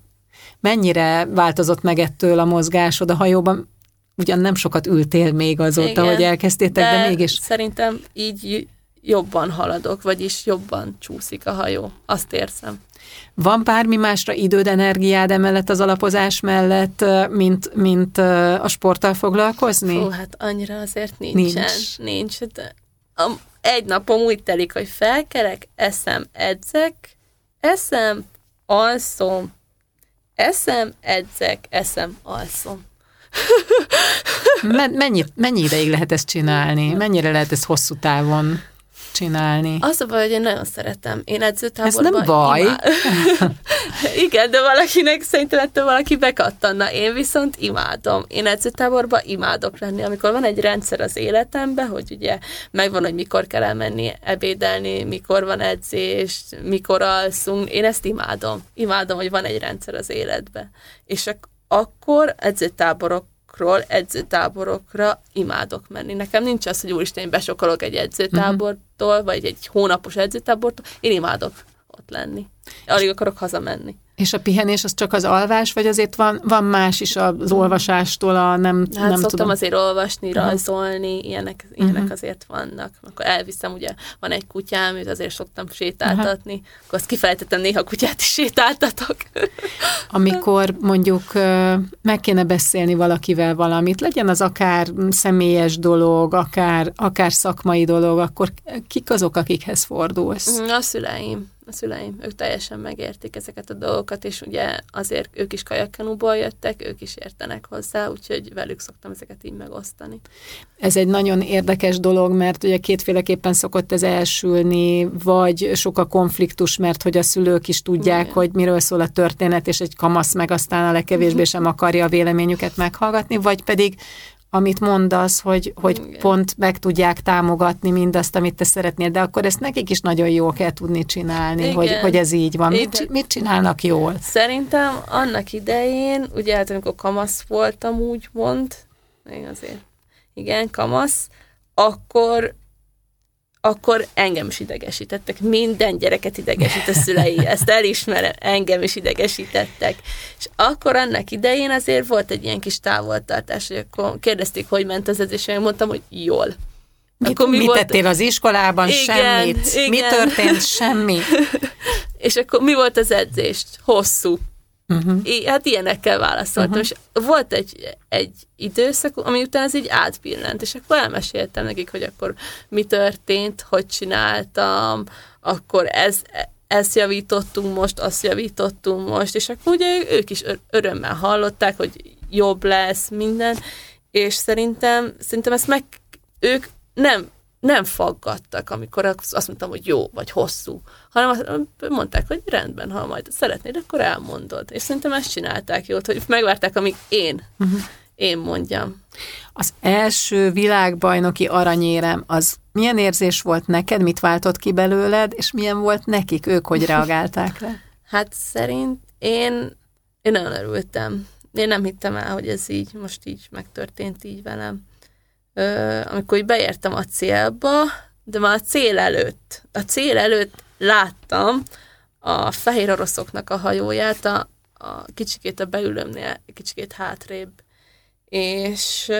Mennyire változott meg ettől a mozgásod a hajóban? Ugyan nem sokat ültél még azóta, igen, hogy elkezdtétek, de, de mégis... szerintem így jobban haladok, vagyis jobban csúszik a hajó. Azt érzem. Van bármi másra időd, energiád emellett az alapozás mellett, mint, mint a sporttal foglalkozni? Fú, hát annyira azért nincsen. Nincs. Nincs. De egy napom úgy telik, hogy felkerek, eszem, edzek, eszem, alszom, eszem, edzek, eszem, alszom. Mennyi, mennyi ideig lehet ezt csinálni? Mennyire lehet ezt hosszú távon? Csinálni. Az a baj, hogy én nagyon szeretem. Én edzőtáborban... Ez nem baj. Igen, de valakinek szerintem ettől valaki bekattanna. Én viszont imádom. Én edzőtáborban imádok lenni. Amikor van egy rendszer az életemben, hogy ugye megvan, hogy mikor kell elmenni ebédelni, mikor van edzés, mikor alszunk. Én ezt imádom. Imádom, hogy van egy rendszer az életben. És ak- akkor edzőtáborok táborokról edzőtáborokra imádok menni. Nekem nincs az, hogy úristen, én besokalok egy edzőtábortól, uh-huh. vagy egy hónapos edzőtábortól. Én imádok ott lenni. Alig akarok hazamenni. És a pihenés az csak az alvás, vagy azért van, van más is az olvasástól, a nem, hát nem szoktam tudom. azért olvasni, uh-huh. rajzolni, ilyenek, ilyenek uh-huh. azért vannak. Akkor elviszem, ugye van egy kutyám, őt azért szoktam sétáltatni, uh-huh. akkor azt kifejtettem, néha kutyát is sétáltatok. Amikor mondjuk meg kéne beszélni valakivel valamit, legyen az akár személyes dolog, akár, akár szakmai dolog, akkor kik azok, akikhez fordulsz? A szüleim a szüleim. Ők teljesen megértik ezeket a dolgokat, és ugye azért ők is kajakkenúból jöttek, ők is értenek hozzá, úgyhogy velük szoktam ezeket így megosztani. Ez egy nagyon érdekes dolog, mert ugye kétféleképpen szokott ez elsülni, vagy sok a konfliktus, mert hogy a szülők is tudják, Igen. hogy miről szól a történet, és egy kamasz meg aztán a legkevésbé sem akarja a véleményüket meghallgatni, vagy pedig amit mondasz, hogy, hogy pont meg tudják támogatni mindazt, amit te szeretnél, de akkor ezt nekik is nagyon jól kell tudni csinálni, hogy, hogy ez így van. Mit, mit csinálnak jól? Szerintem annak idején, ugye hát amikor kamasz voltam, úgymond, én azért, igen, kamasz, akkor akkor engem is idegesítettek. Minden gyereket idegesít a szülei, ezt elismerem, engem is idegesítettek. És akkor annak idején azért volt egy ilyen kis távoltartás, hogy akkor kérdezték, hogy ment az edzés, és mondtam, hogy jól. Mit, akkor mi mit volt? tettél az iskolában? Igen, Semmit. Igen. Mi történt? Semmi. és akkor mi volt az edzést? Hosszú. Uh-huh. Hát ilyenekkel válaszoltam, uh-huh. és volt egy, egy időszak, ami után ez így átpillant, és akkor elmeséltem nekik, hogy akkor mi történt, hogy csináltam, akkor ez, ezt javítottunk most, azt javítottunk most, és akkor ugye ők is örömmel hallották, hogy jobb lesz minden, és szerintem, szerintem ezt meg, ők nem nem faggattak, amikor azt mondtam, hogy jó, vagy hosszú, hanem azt mondták, hogy rendben, ha majd szeretnéd, akkor elmondod. És szerintem ezt csinálták jót, hogy megvárták, amíg én, uh-huh. én mondjam. Az első világbajnoki aranyérem, az milyen érzés volt neked, mit váltott ki belőled, és milyen volt nekik, ők hogy reagálták rá? Hát szerint én, én nagyon örültem. Én nem hittem el, hogy ez így, most így megtörtént így velem amikor így beértem a célba, de már a cél előtt, a cél előtt láttam a fehér oroszoknak a hajóját, a, a kicsikét a beülőmnél, kicsikét hátrébb, és,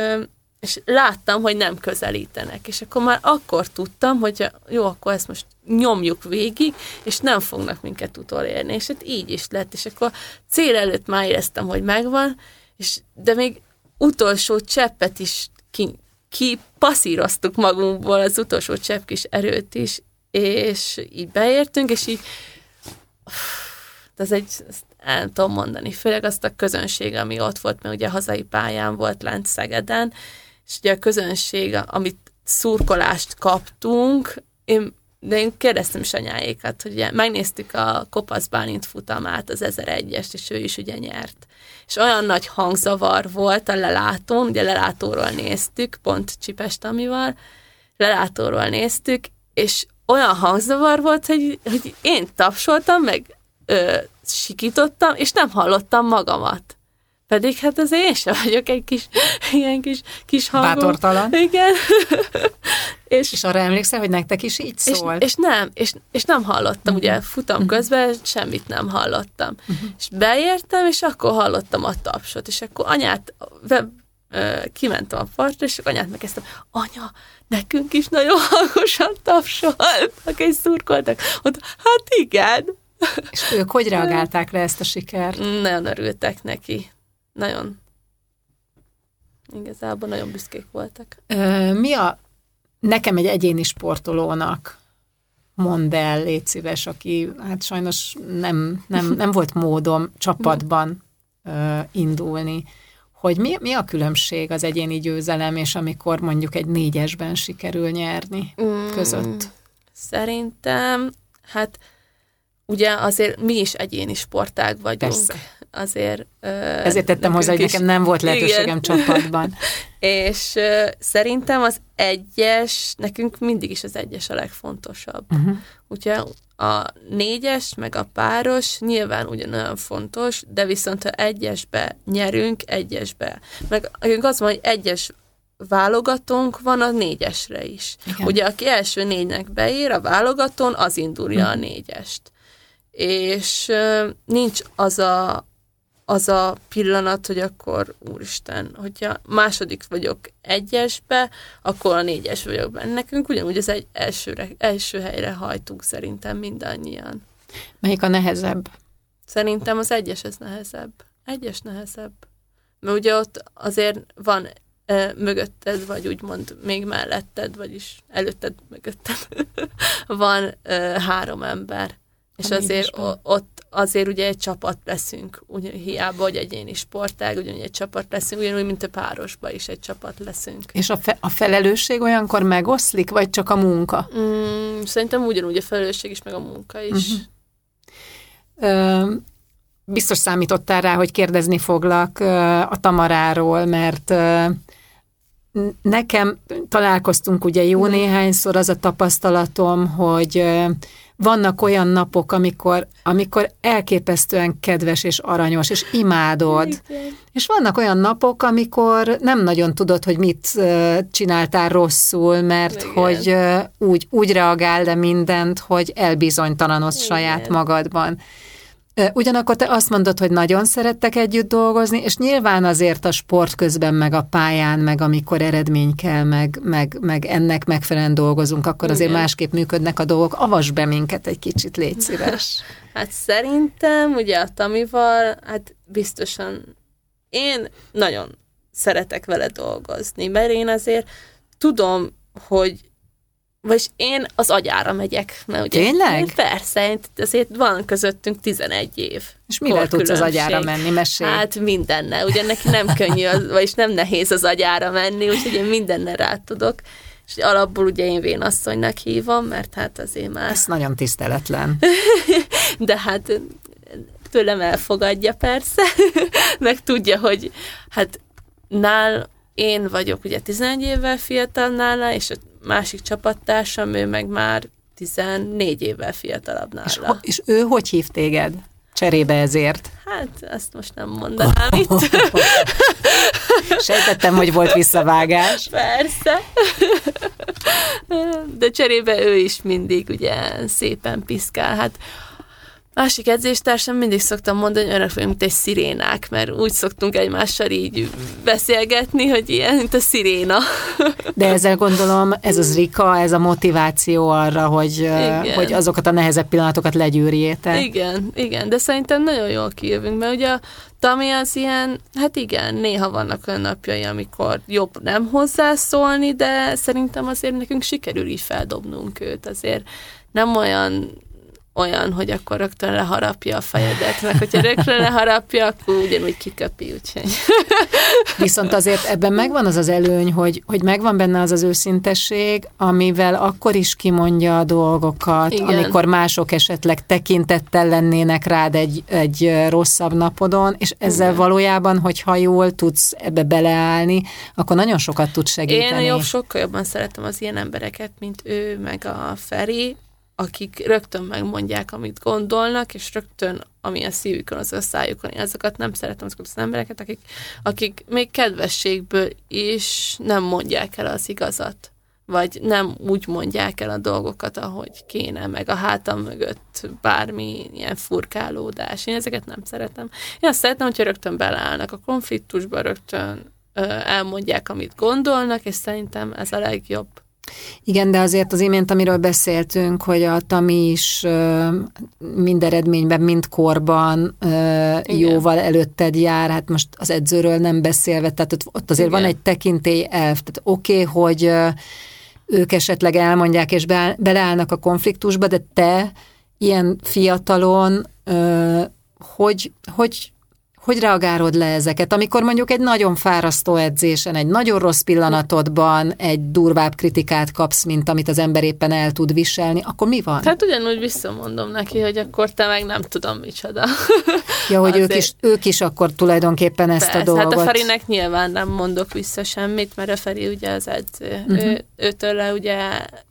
és láttam, hogy nem közelítenek, és akkor már akkor tudtam, hogy jó, akkor ezt most nyomjuk végig, és nem fognak minket utolérni, és hát így is lett, és akkor cél előtt már éreztem, hogy megvan, és, de még utolsó cseppet is ki, kipasszíroztuk magunkból az utolsó csepp kis erőt is, és így beértünk, és így ez egy, ezt el tudom mondani, főleg azt a közönség, ami ott volt, mert ugye hazai pályán volt lent Szegeden, és ugye a közönség, amit szurkolást kaptunk, én de én kérdeztem is anyáékat, hogy ugye megnéztük a Kopasz Bálint futamát, az 1001-est, és ő is ugye nyert. És olyan nagy hangzavar volt a lelátón, ugye lelátóról néztük, pont Csipes Tamival, lelátóról néztük, és olyan hangzavar volt, hogy, hogy én tapsoltam, meg ö, sikítottam, és nem hallottam magamat. Pedig hát az én sem vagyok egy kis, ilyen kis, kis hangom. Bátortalan. Igen. és, és arra emlékszel, hogy nektek is így szólt? És, és nem, és, és nem hallottam, uh-huh. ugye futam uh-huh. közben semmit nem hallottam. Uh-huh. És beértem, és akkor hallottam a tapsot, és akkor anyát ö, kimentem a partra, és anyát megkezdtem, anya, nekünk is nagyon hangosan tapsoltak, és szurkoltak. Mondta, hát igen. És ők hogy reagálták le ezt a sikert? Nagyon örültek neki nagyon igazából nagyon büszkék voltak. Mi a nekem egy egyéni sportolónak mondd el, légy szíves, aki hát sajnos nem, nem, nem volt módom csapatban ö, indulni, hogy mi, mi a különbség az egyéni győzelem, és amikor mondjuk egy négyesben sikerül nyerni mm, között? Szerintem, hát ugye azért mi is egyéni sportág vagyunk. Persze azért... Ezért tettem hozzá, hogy nekem nem volt lehetőségem igen. csapatban. és uh, szerintem az egyes, nekünk mindig is az egyes a legfontosabb. Uh-huh. Úgyhogy a négyes, meg a páros nyilván ugyanolyan fontos, de viszont ha egyesbe nyerünk, egyesbe. Meg az van, hogy egyes válogatónk van a négyesre is. Igen. Ugye aki első négynek beír a válogatón, az indulja uh-huh. a négyest. És nincs az a az a pillanat, hogy akkor úristen, hogyha második vagyok egyesbe, akkor a négyes vagyok benne. Nekünk ugyanúgy az egy elsőre, első helyre hajtunk szerintem mindannyian. Melyik a nehezebb? Szerintem az egyes ez nehezebb. Egyes nehezebb. Mert ugye ott azért van e, mögötted, vagy úgymond még melletted, vagyis előtted, mögötted van e, három ember És azért ott azért ugye egy csapat leszünk, úgy, hiába, hogy egyéni sportág, ugyanúgy egy csapat leszünk, ugyanúgy, mint a párosba is egy csapat leszünk. És a, fe- a felelősség olyankor megoszlik, vagy csak a munka? Mm, szerintem ugyanúgy a felelősség is, meg a munka is. Uh-huh. Ö, biztos számítottál rá, hogy kérdezni foglak a Tamaráról, mert nekem találkoztunk ugye jó néhányszor az a tapasztalatom, hogy vannak olyan napok, amikor, amikor elképesztően kedves és aranyos, és imádod. Igen. És vannak olyan napok, amikor nem nagyon tudod, hogy mit csináltál rosszul, mert Igen. hogy úgy, úgy reagál de mindent, hogy elbizonytalanodsz saját magadban. Ugyanakkor te azt mondod, hogy nagyon szerettek együtt dolgozni, és nyilván azért a sport közben, meg a pályán, meg amikor eredmény kell, meg, meg, meg ennek megfelelően dolgozunk, akkor azért Igen. másképp működnek a dolgok. Avas be minket egy kicsit, légy szíves. Hát szerintem, ugye a Tamival, hát biztosan én nagyon szeretek vele dolgozni, mert én azért tudom, hogy vagyis én az agyára megyek. Mert ugye, Tényleg? Persze, azért van közöttünk 11 év. És mivel tudsz az agyára menni? Mesélj. Hát mindennel. Ugye neki nem könnyű, az, vagyis nem nehéz az agyára menni, úgyhogy én mindennel rá tudok. És alapból ugye én vénasszonynak hívom, mert hát azért már... Ez nagyon tiszteletlen. De hát tőlem elfogadja persze, meg tudja, hogy hát nál én vagyok ugye 11 évvel fiatal nála, és másik csapattársam, ő meg már 14 évvel fiatalabb nála. És, és ő hogy hív téged? Cserébe ezért? Hát, ezt most nem mondanám itt. Sejtettem, hogy volt visszavágás. Persze. De cserébe ő is mindig ugye szépen piszkál. Hát Másik edzéstársam mindig szoktam mondani, hogy önök vagyunk, mint egy szirénák, mert úgy szoktunk egymással így beszélgetni, hogy ilyen, mint a sziréna. De ezzel gondolom, ez az Rika, ez a motiváció arra, hogy, hogy azokat a nehezebb pillanatokat legyűrjétek. Igen, igen, de szerintem nagyon jól kijövünk, mert ugye a Tami az ilyen, hát igen, néha vannak olyan napjai, amikor jobb nem hozzászólni, de szerintem azért nekünk sikerül így feldobnunk őt, azért nem olyan olyan, hogy akkor rögtön leharapja a fejedet, meg hogyha rögtön leharapja, akkor ugyanúgy kiköpi, úgyhogy. Viszont azért ebben megvan az az előny, hogy, hogy megvan benne az az őszintesség, amivel akkor is kimondja a dolgokat, Igen. amikor mások esetleg tekintettel lennének rád egy, egy rosszabb napodon, és ezzel Igen. valójában, hogyha jól tudsz ebbe beleállni, akkor nagyon sokat tud segíteni. Én jobb, sokkal jobban szeretem az ilyen embereket, mint ő, meg a Feri, akik rögtön megmondják, amit gondolnak, és rögtön, ami a szívükön, az a szájukon. Azokat nem szeretem, azokat az embereket, akik, akik még kedvességből is nem mondják el az igazat vagy nem úgy mondják el a dolgokat, ahogy kéne, meg a hátam mögött bármi ilyen furkálódás. Én ezeket nem szeretem. Én azt szeretem, hogyha rögtön beleállnak a konfliktusba, rögtön elmondják, amit gondolnak, és szerintem ez a legjobb. Igen, de azért az imént, amiről beszéltünk, hogy a Tami is mind eredményben, mind korban Igen. jóval előtted jár, hát most az edzőről nem beszélve, tehát ott azért Igen. van egy tekintély elf, tehát oké, okay, hogy ők esetleg elmondják és beleállnak a konfliktusba, de te ilyen fiatalon hogy, hogy hogy reagálod le ezeket, amikor mondjuk egy nagyon fárasztó edzésen, egy nagyon rossz pillanatodban egy durvább kritikát kapsz, mint amit az ember éppen el tud viselni, akkor mi van? Tehát ugyanúgy visszamondom neki, hogy akkor te meg nem tudom micsoda. Ja, hogy ők is, ők is akkor tulajdonképpen ezt Persze, a dolgot... Hát a Ferinek nyilván nem mondok vissza semmit, mert a Feri ugye az edző. Uh-huh. Ő, őtől ugye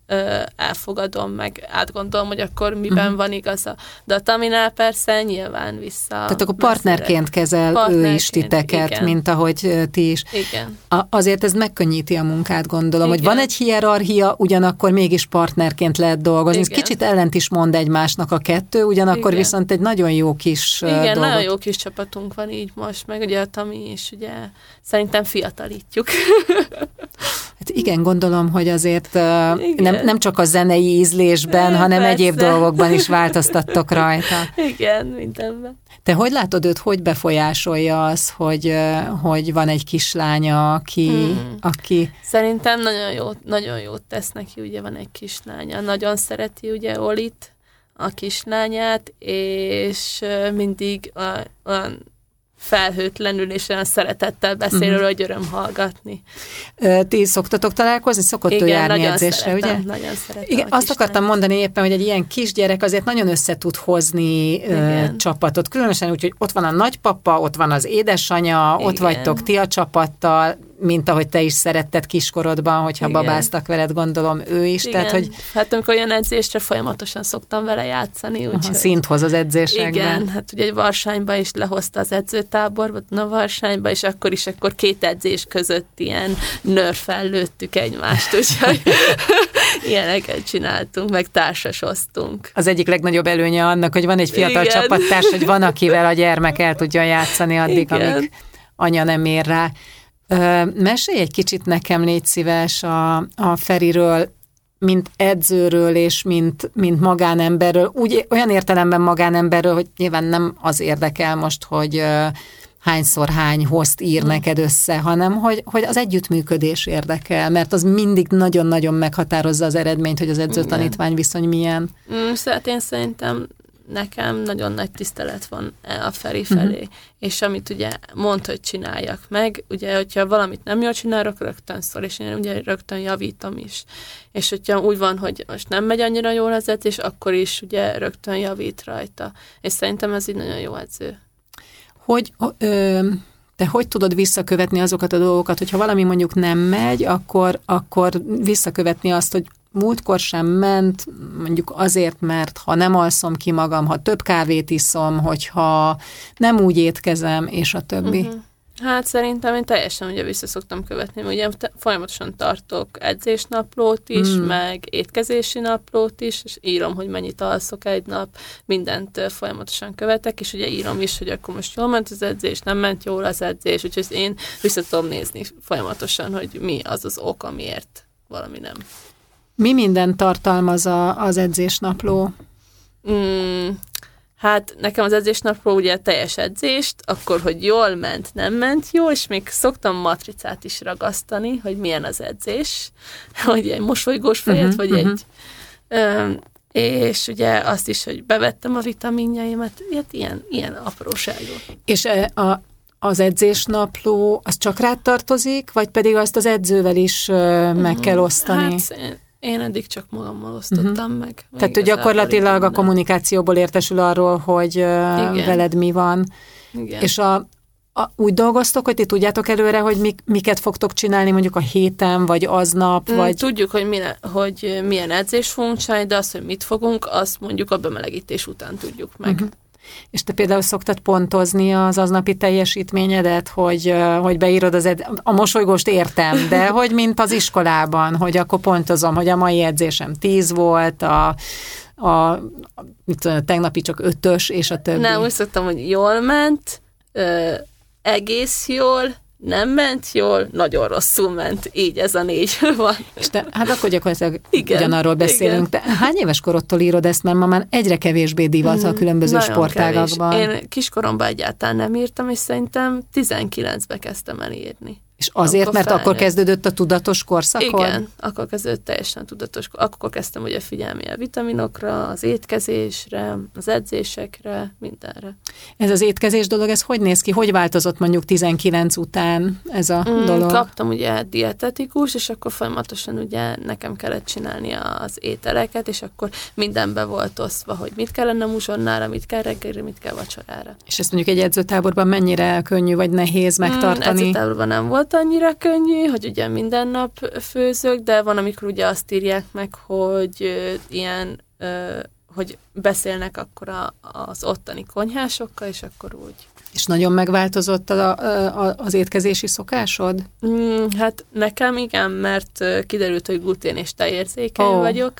ö, elfogadom, meg átgondolom, hogy akkor miben uh-huh. van igaza. De a Taminál persze nyilván vissza. Tehát akkor partnerként kezel partnerként, ő is titeket, igen. mint ahogy ti is. Igen. A, azért ez megkönnyíti a munkát, gondolom, igen. hogy van egy hierarchia, ugyanakkor mégis partnerként lehet dolgozni. Igen. Kicsit ellent is mond egymásnak a kettő, ugyanakkor igen. viszont egy nagyon jó kis Igen, dolgot. nagyon jó kis csapatunk van így most, meg ugye a Tami is ugye szerintem fiatalítjuk. hát igen, gondolom, hogy azért igen. nem nem, csak a zenei ízlésben, é, hanem persze. egyéb dolgokban is változtattok rajta. Igen, mindenben. Te hogy látod őt, hogy befolyásolja az, hogy, hogy van egy kislánya, aki, hmm. aki... Szerintem nagyon jót, nagyon jót tesz neki, ugye van egy kislánya. Nagyon szereti ugye Olit, a kislányát, és mindig olyan felhőtlenül és olyan szeretettel beszél uh-huh. hogy öröm hallgatni. Ti szoktatok találkozni? Szokott Igen, ő járni edzésre, szeretem, ugye? nagyon szeretem. Igen, azt akartam mondani éppen, hogy egy ilyen kisgyerek azért nagyon össze tud hozni Igen. csapatot. Különösen úgy, hogy ott van a nagypapa, ott van az édesanyja, Igen. ott vagytok ti a csapattal, mint ahogy te is szeretted kiskorodban, hogyha Igen. babáztak veled, gondolom ő is. Igen. Tehát, hogy... Hát amikor olyan edzésre folyamatosan szoktam vele játszani. Úgy, Aha, szint hoz az edzésekben. Igen, hát ugye egy Varsányba is lehozta az edzőtáborba, a Varsányba, és akkor is akkor két edzés között ilyen nörfel lőttük egymást, úgyhogy ilyeneket csináltunk, meg társasoztunk. Az egyik legnagyobb előnye annak, hogy van egy fiatal Igen. csapattárs, hogy van, akivel a gyermek el tudja játszani addig, Igen. amíg anya nem ér rá. Mesélj egy kicsit nekem, légy szíves a, a Feriről, mint edzőről és mint, mint magánemberről, úgy olyan értelemben magánemberről, hogy nyilván nem az érdekel most, hogy hányszor hány host ír hmm. neked össze, hanem hogy, hogy az együttműködés érdekel, mert az mindig nagyon-nagyon meghatározza az eredményt, hogy az edző-tanítvány viszony milyen. Mm, szóval én szerintem nekem nagyon nagy tisztelet van a Feri felé, uh-huh. és amit ugye mond, hogy csináljak meg, ugye, hogyha valamit nem jól csinálok, rögtön szól, és én ugye rögtön javítom is. És hogyha úgy van, hogy most nem megy annyira jól az edzés, akkor is ugye rögtön javít rajta. És szerintem ez így nagyon jó edző. Hogy ö, te hogy tudod visszakövetni azokat a dolgokat, hogyha valami mondjuk nem megy, akkor, akkor visszakövetni azt, hogy múltkor sem ment, mondjuk azért, mert ha nem alszom ki magam, ha több kávét iszom, hogyha nem úgy étkezem, és a többi. Uh-huh. Hát szerintem én teljesen ugye vissza szoktam követni, ugye folyamatosan tartok edzésnaplót is, mm. meg étkezési naplót is, és írom, hogy mennyit alszok egy nap, mindent folyamatosan követek, és ugye írom is, hogy akkor most jól ment az edzés, nem ment jól az edzés, úgyhogy én vissza tudom nézni folyamatosan, hogy mi az az ok, amiért valami nem. Mi minden tartalmaz a, az edzésnapló? Mm, hát nekem az edzésnapló ugye teljes edzést, akkor, hogy jól ment, nem ment jól, és még szoktam matricát is ragasztani, hogy milyen az edzés, hogy egy mosolygós fejet, uh-huh, vagy uh-huh. egy... Um, és ugye azt is, hogy bevettem a vitaminjaimat, ilyet, ilyen, ilyen apróságok. És a, az edzésnapló, az csak rád tartozik, vagy pedig azt az edzővel is meg kell osztani? Hát én eddig csak magammal osztottam uh-huh. meg. Tehát, hogy gyakorlatilag a kommunikációból értesül arról, hogy Igen. veled mi van. Igen. És a, a, úgy dolgoztok, hogy ti tudjátok előre, hogy mik, miket fogtok csinálni mondjuk a héten, vagy aznap, mm, vagy... Tudjuk, hogy, mine, hogy milyen edzés fogunk csinálni, de azt, hogy mit fogunk, azt mondjuk a bemelegítés után tudjuk meg. Uh-huh. És te például szoktad pontozni az aznapi teljesítményedet, hogy, hogy beírod az ed- a mosolygóst értem, de hogy mint az iskolában, hogy akkor pontozom, hogy a mai edzésem 10 volt, a, a, mit tudom, a tegnapi csak ötös, és a többi. Nem, úgy szoktam, hogy jól ment, ö, egész jól, nem ment jól, nagyon rosszul ment, így ez a négy van. És te, hát akkor gyakorlatilag igen, ugyanarról beszélünk. Igen. Te hány éves korodtól írod ezt, mert ma már egyre kevésbé divat a mm, különböző nagyon sportágakban. Kevés. Én kiskoromban egyáltalán nem írtam, és szerintem 19-be kezdtem el írni. És azért, akkor mert felnőtt. akkor kezdődött a tudatos korszakon? Igen, akkor kezdődött teljesen tudatos. Akkor kezdtem ugye figyelni a vitaminokra, az étkezésre, az edzésekre, mindenre. Ez az étkezés dolog, ez hogy néz ki? Hogy változott mondjuk 19 után ez a mm, dolog? Kaptam ugye dietetikus, és akkor folyamatosan ugye nekem kellett csinálni az ételeket, és akkor mindenbe volt osztva, hogy mit kellene muzsonnára, mit kell reggelre, mit kell vacsorára. És ezt mondjuk egy edzőtáborban mennyire könnyű vagy nehéz megtartani? Mm, edzőtáborban nem volt annyira könnyű, hogy ugye minden nap főzök, de van, amikor ugye azt írják meg, hogy ilyen, hogy beszélnek akkor az ottani konyhásokkal, és akkor úgy. És nagyon megváltozott a, a, az étkezési szokásod? Mm, hát nekem igen, mert kiderült, hogy glutén és tejérzékeny oh. vagyok,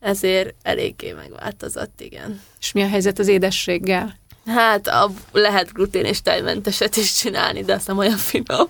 ezért eléggé megváltozott, igen. És mi a helyzet az édességgel? Hát a, lehet glutén és tejmenteset is csinálni, de azt nem olyan finom.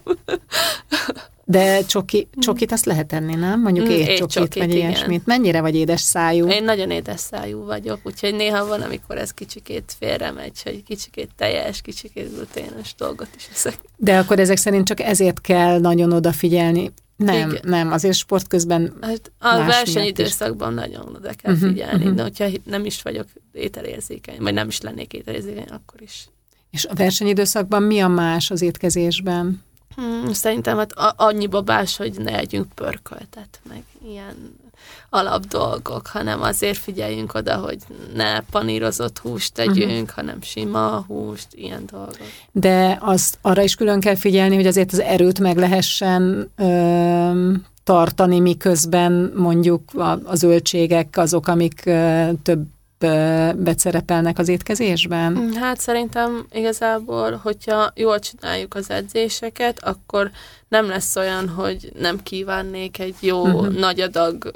De csoki, csokit azt lehet enni, nem? Mondjuk mm, étcsokit, vagy igen. ilyesmit. Mennyire vagy édes szájú? Én nagyon édes szájú vagyok, úgyhogy néha van, amikor ez kicsikét félre megy, hogy kicsikét teljes, kicsikét gluténos dolgot is eszek. De akkor ezek szerint csak ezért kell nagyon odafigyelni Nem, Igen. nem, azért sport közben hát A versenyidőszakban nagyon oda kell uh-huh, figyelni, uh-huh. de hogyha nem is vagyok ételérzékeny, vagy nem is lennék ételérzékeny, akkor is. És a versenyidőszakban mi a más az étkezésben? Hmm, szerintem hát annyiba bás, hogy ne legyünk pörköltet, meg ilyen alap dolgok, hanem azért figyeljünk oda, hogy ne panírozott húst tegyünk, uh-huh. hanem sima húst, ilyen dolgok. De azt arra is külön kell figyelni, hogy azért az erőt meg lehessen ö, tartani, miközben mondjuk a, a zöldségek azok, amik ö, több becerepelnek az étkezésben? Mm, hát szerintem igazából, hogyha jól csináljuk az edzéseket, akkor nem lesz olyan, hogy nem kívánnék egy jó uh-huh. nagy adag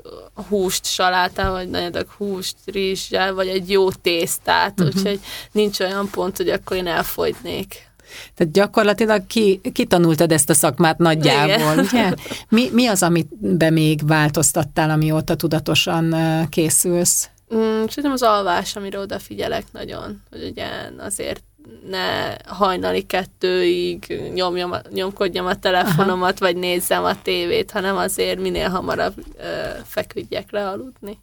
húst salátá, vagy nagy adag húst rizssel, vagy egy jó tésztát, uh-huh. úgyhogy nincs olyan pont, hogy akkor én elfogynék. Tehát gyakorlatilag ki, kitanultad ezt a szakmát nagyjából, Igen. ugye? Mi, mi az, amit be még változtattál, amióta tudatosan készülsz? Mm, szerintem az alvás, amire odafigyelek nagyon, hogy ugye azért ne hajnali kettőig nyomjam, nyomkodjam a telefonomat, Aha. vagy nézzem a tévét, hanem azért minél hamarabb ö, feküdjek le aludni.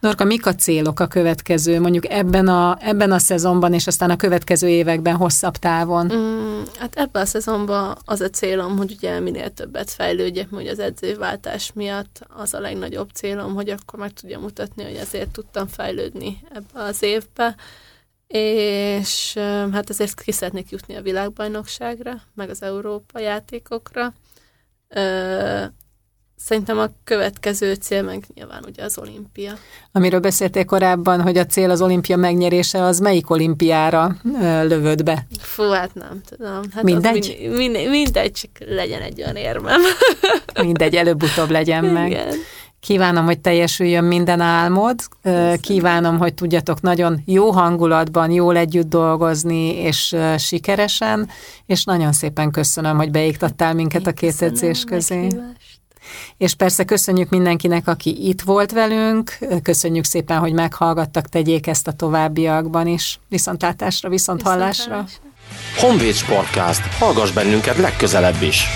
Norka, mik a célok a következő, mondjuk ebben a, ebben a szezonban, és aztán a következő években hosszabb távon? Mm, hát ebben a szezonban az a célom, hogy ugye minél többet fejlődjek, hogy az edzőváltás miatt az a legnagyobb célom, hogy akkor meg tudja mutatni, hogy azért tudtam fejlődni ebbe az évbe, és hát ezért ki szeretnék jutni a világbajnokságra, meg az Európa játékokra. Szerintem a következő cél meg nyilván ugye az olimpia. Amiről beszéltél korábban, hogy a cél az olimpia megnyerése, az melyik olimpiára lövöd be? Fú, hát nem tudom. Hát mindegy? Mind, mind, mindegy, csak legyen egy olyan érmem. mindegy, előbb-utóbb legyen meg. Kívánom, hogy teljesüljön minden álmod, kívánom, hogy tudjatok nagyon jó hangulatban, jól együtt dolgozni, és sikeresen, és nagyon szépen köszönöm, hogy beiktattál minket Én a két edzés közé. Meghívást. És persze köszönjük mindenkinek, aki itt volt velünk, köszönjük szépen, hogy meghallgattak, tegyék ezt a továbbiakban is. Viszontlátásra, viszont hallásra. Honvéd Sportcast. Hallgass bennünket legközelebb is!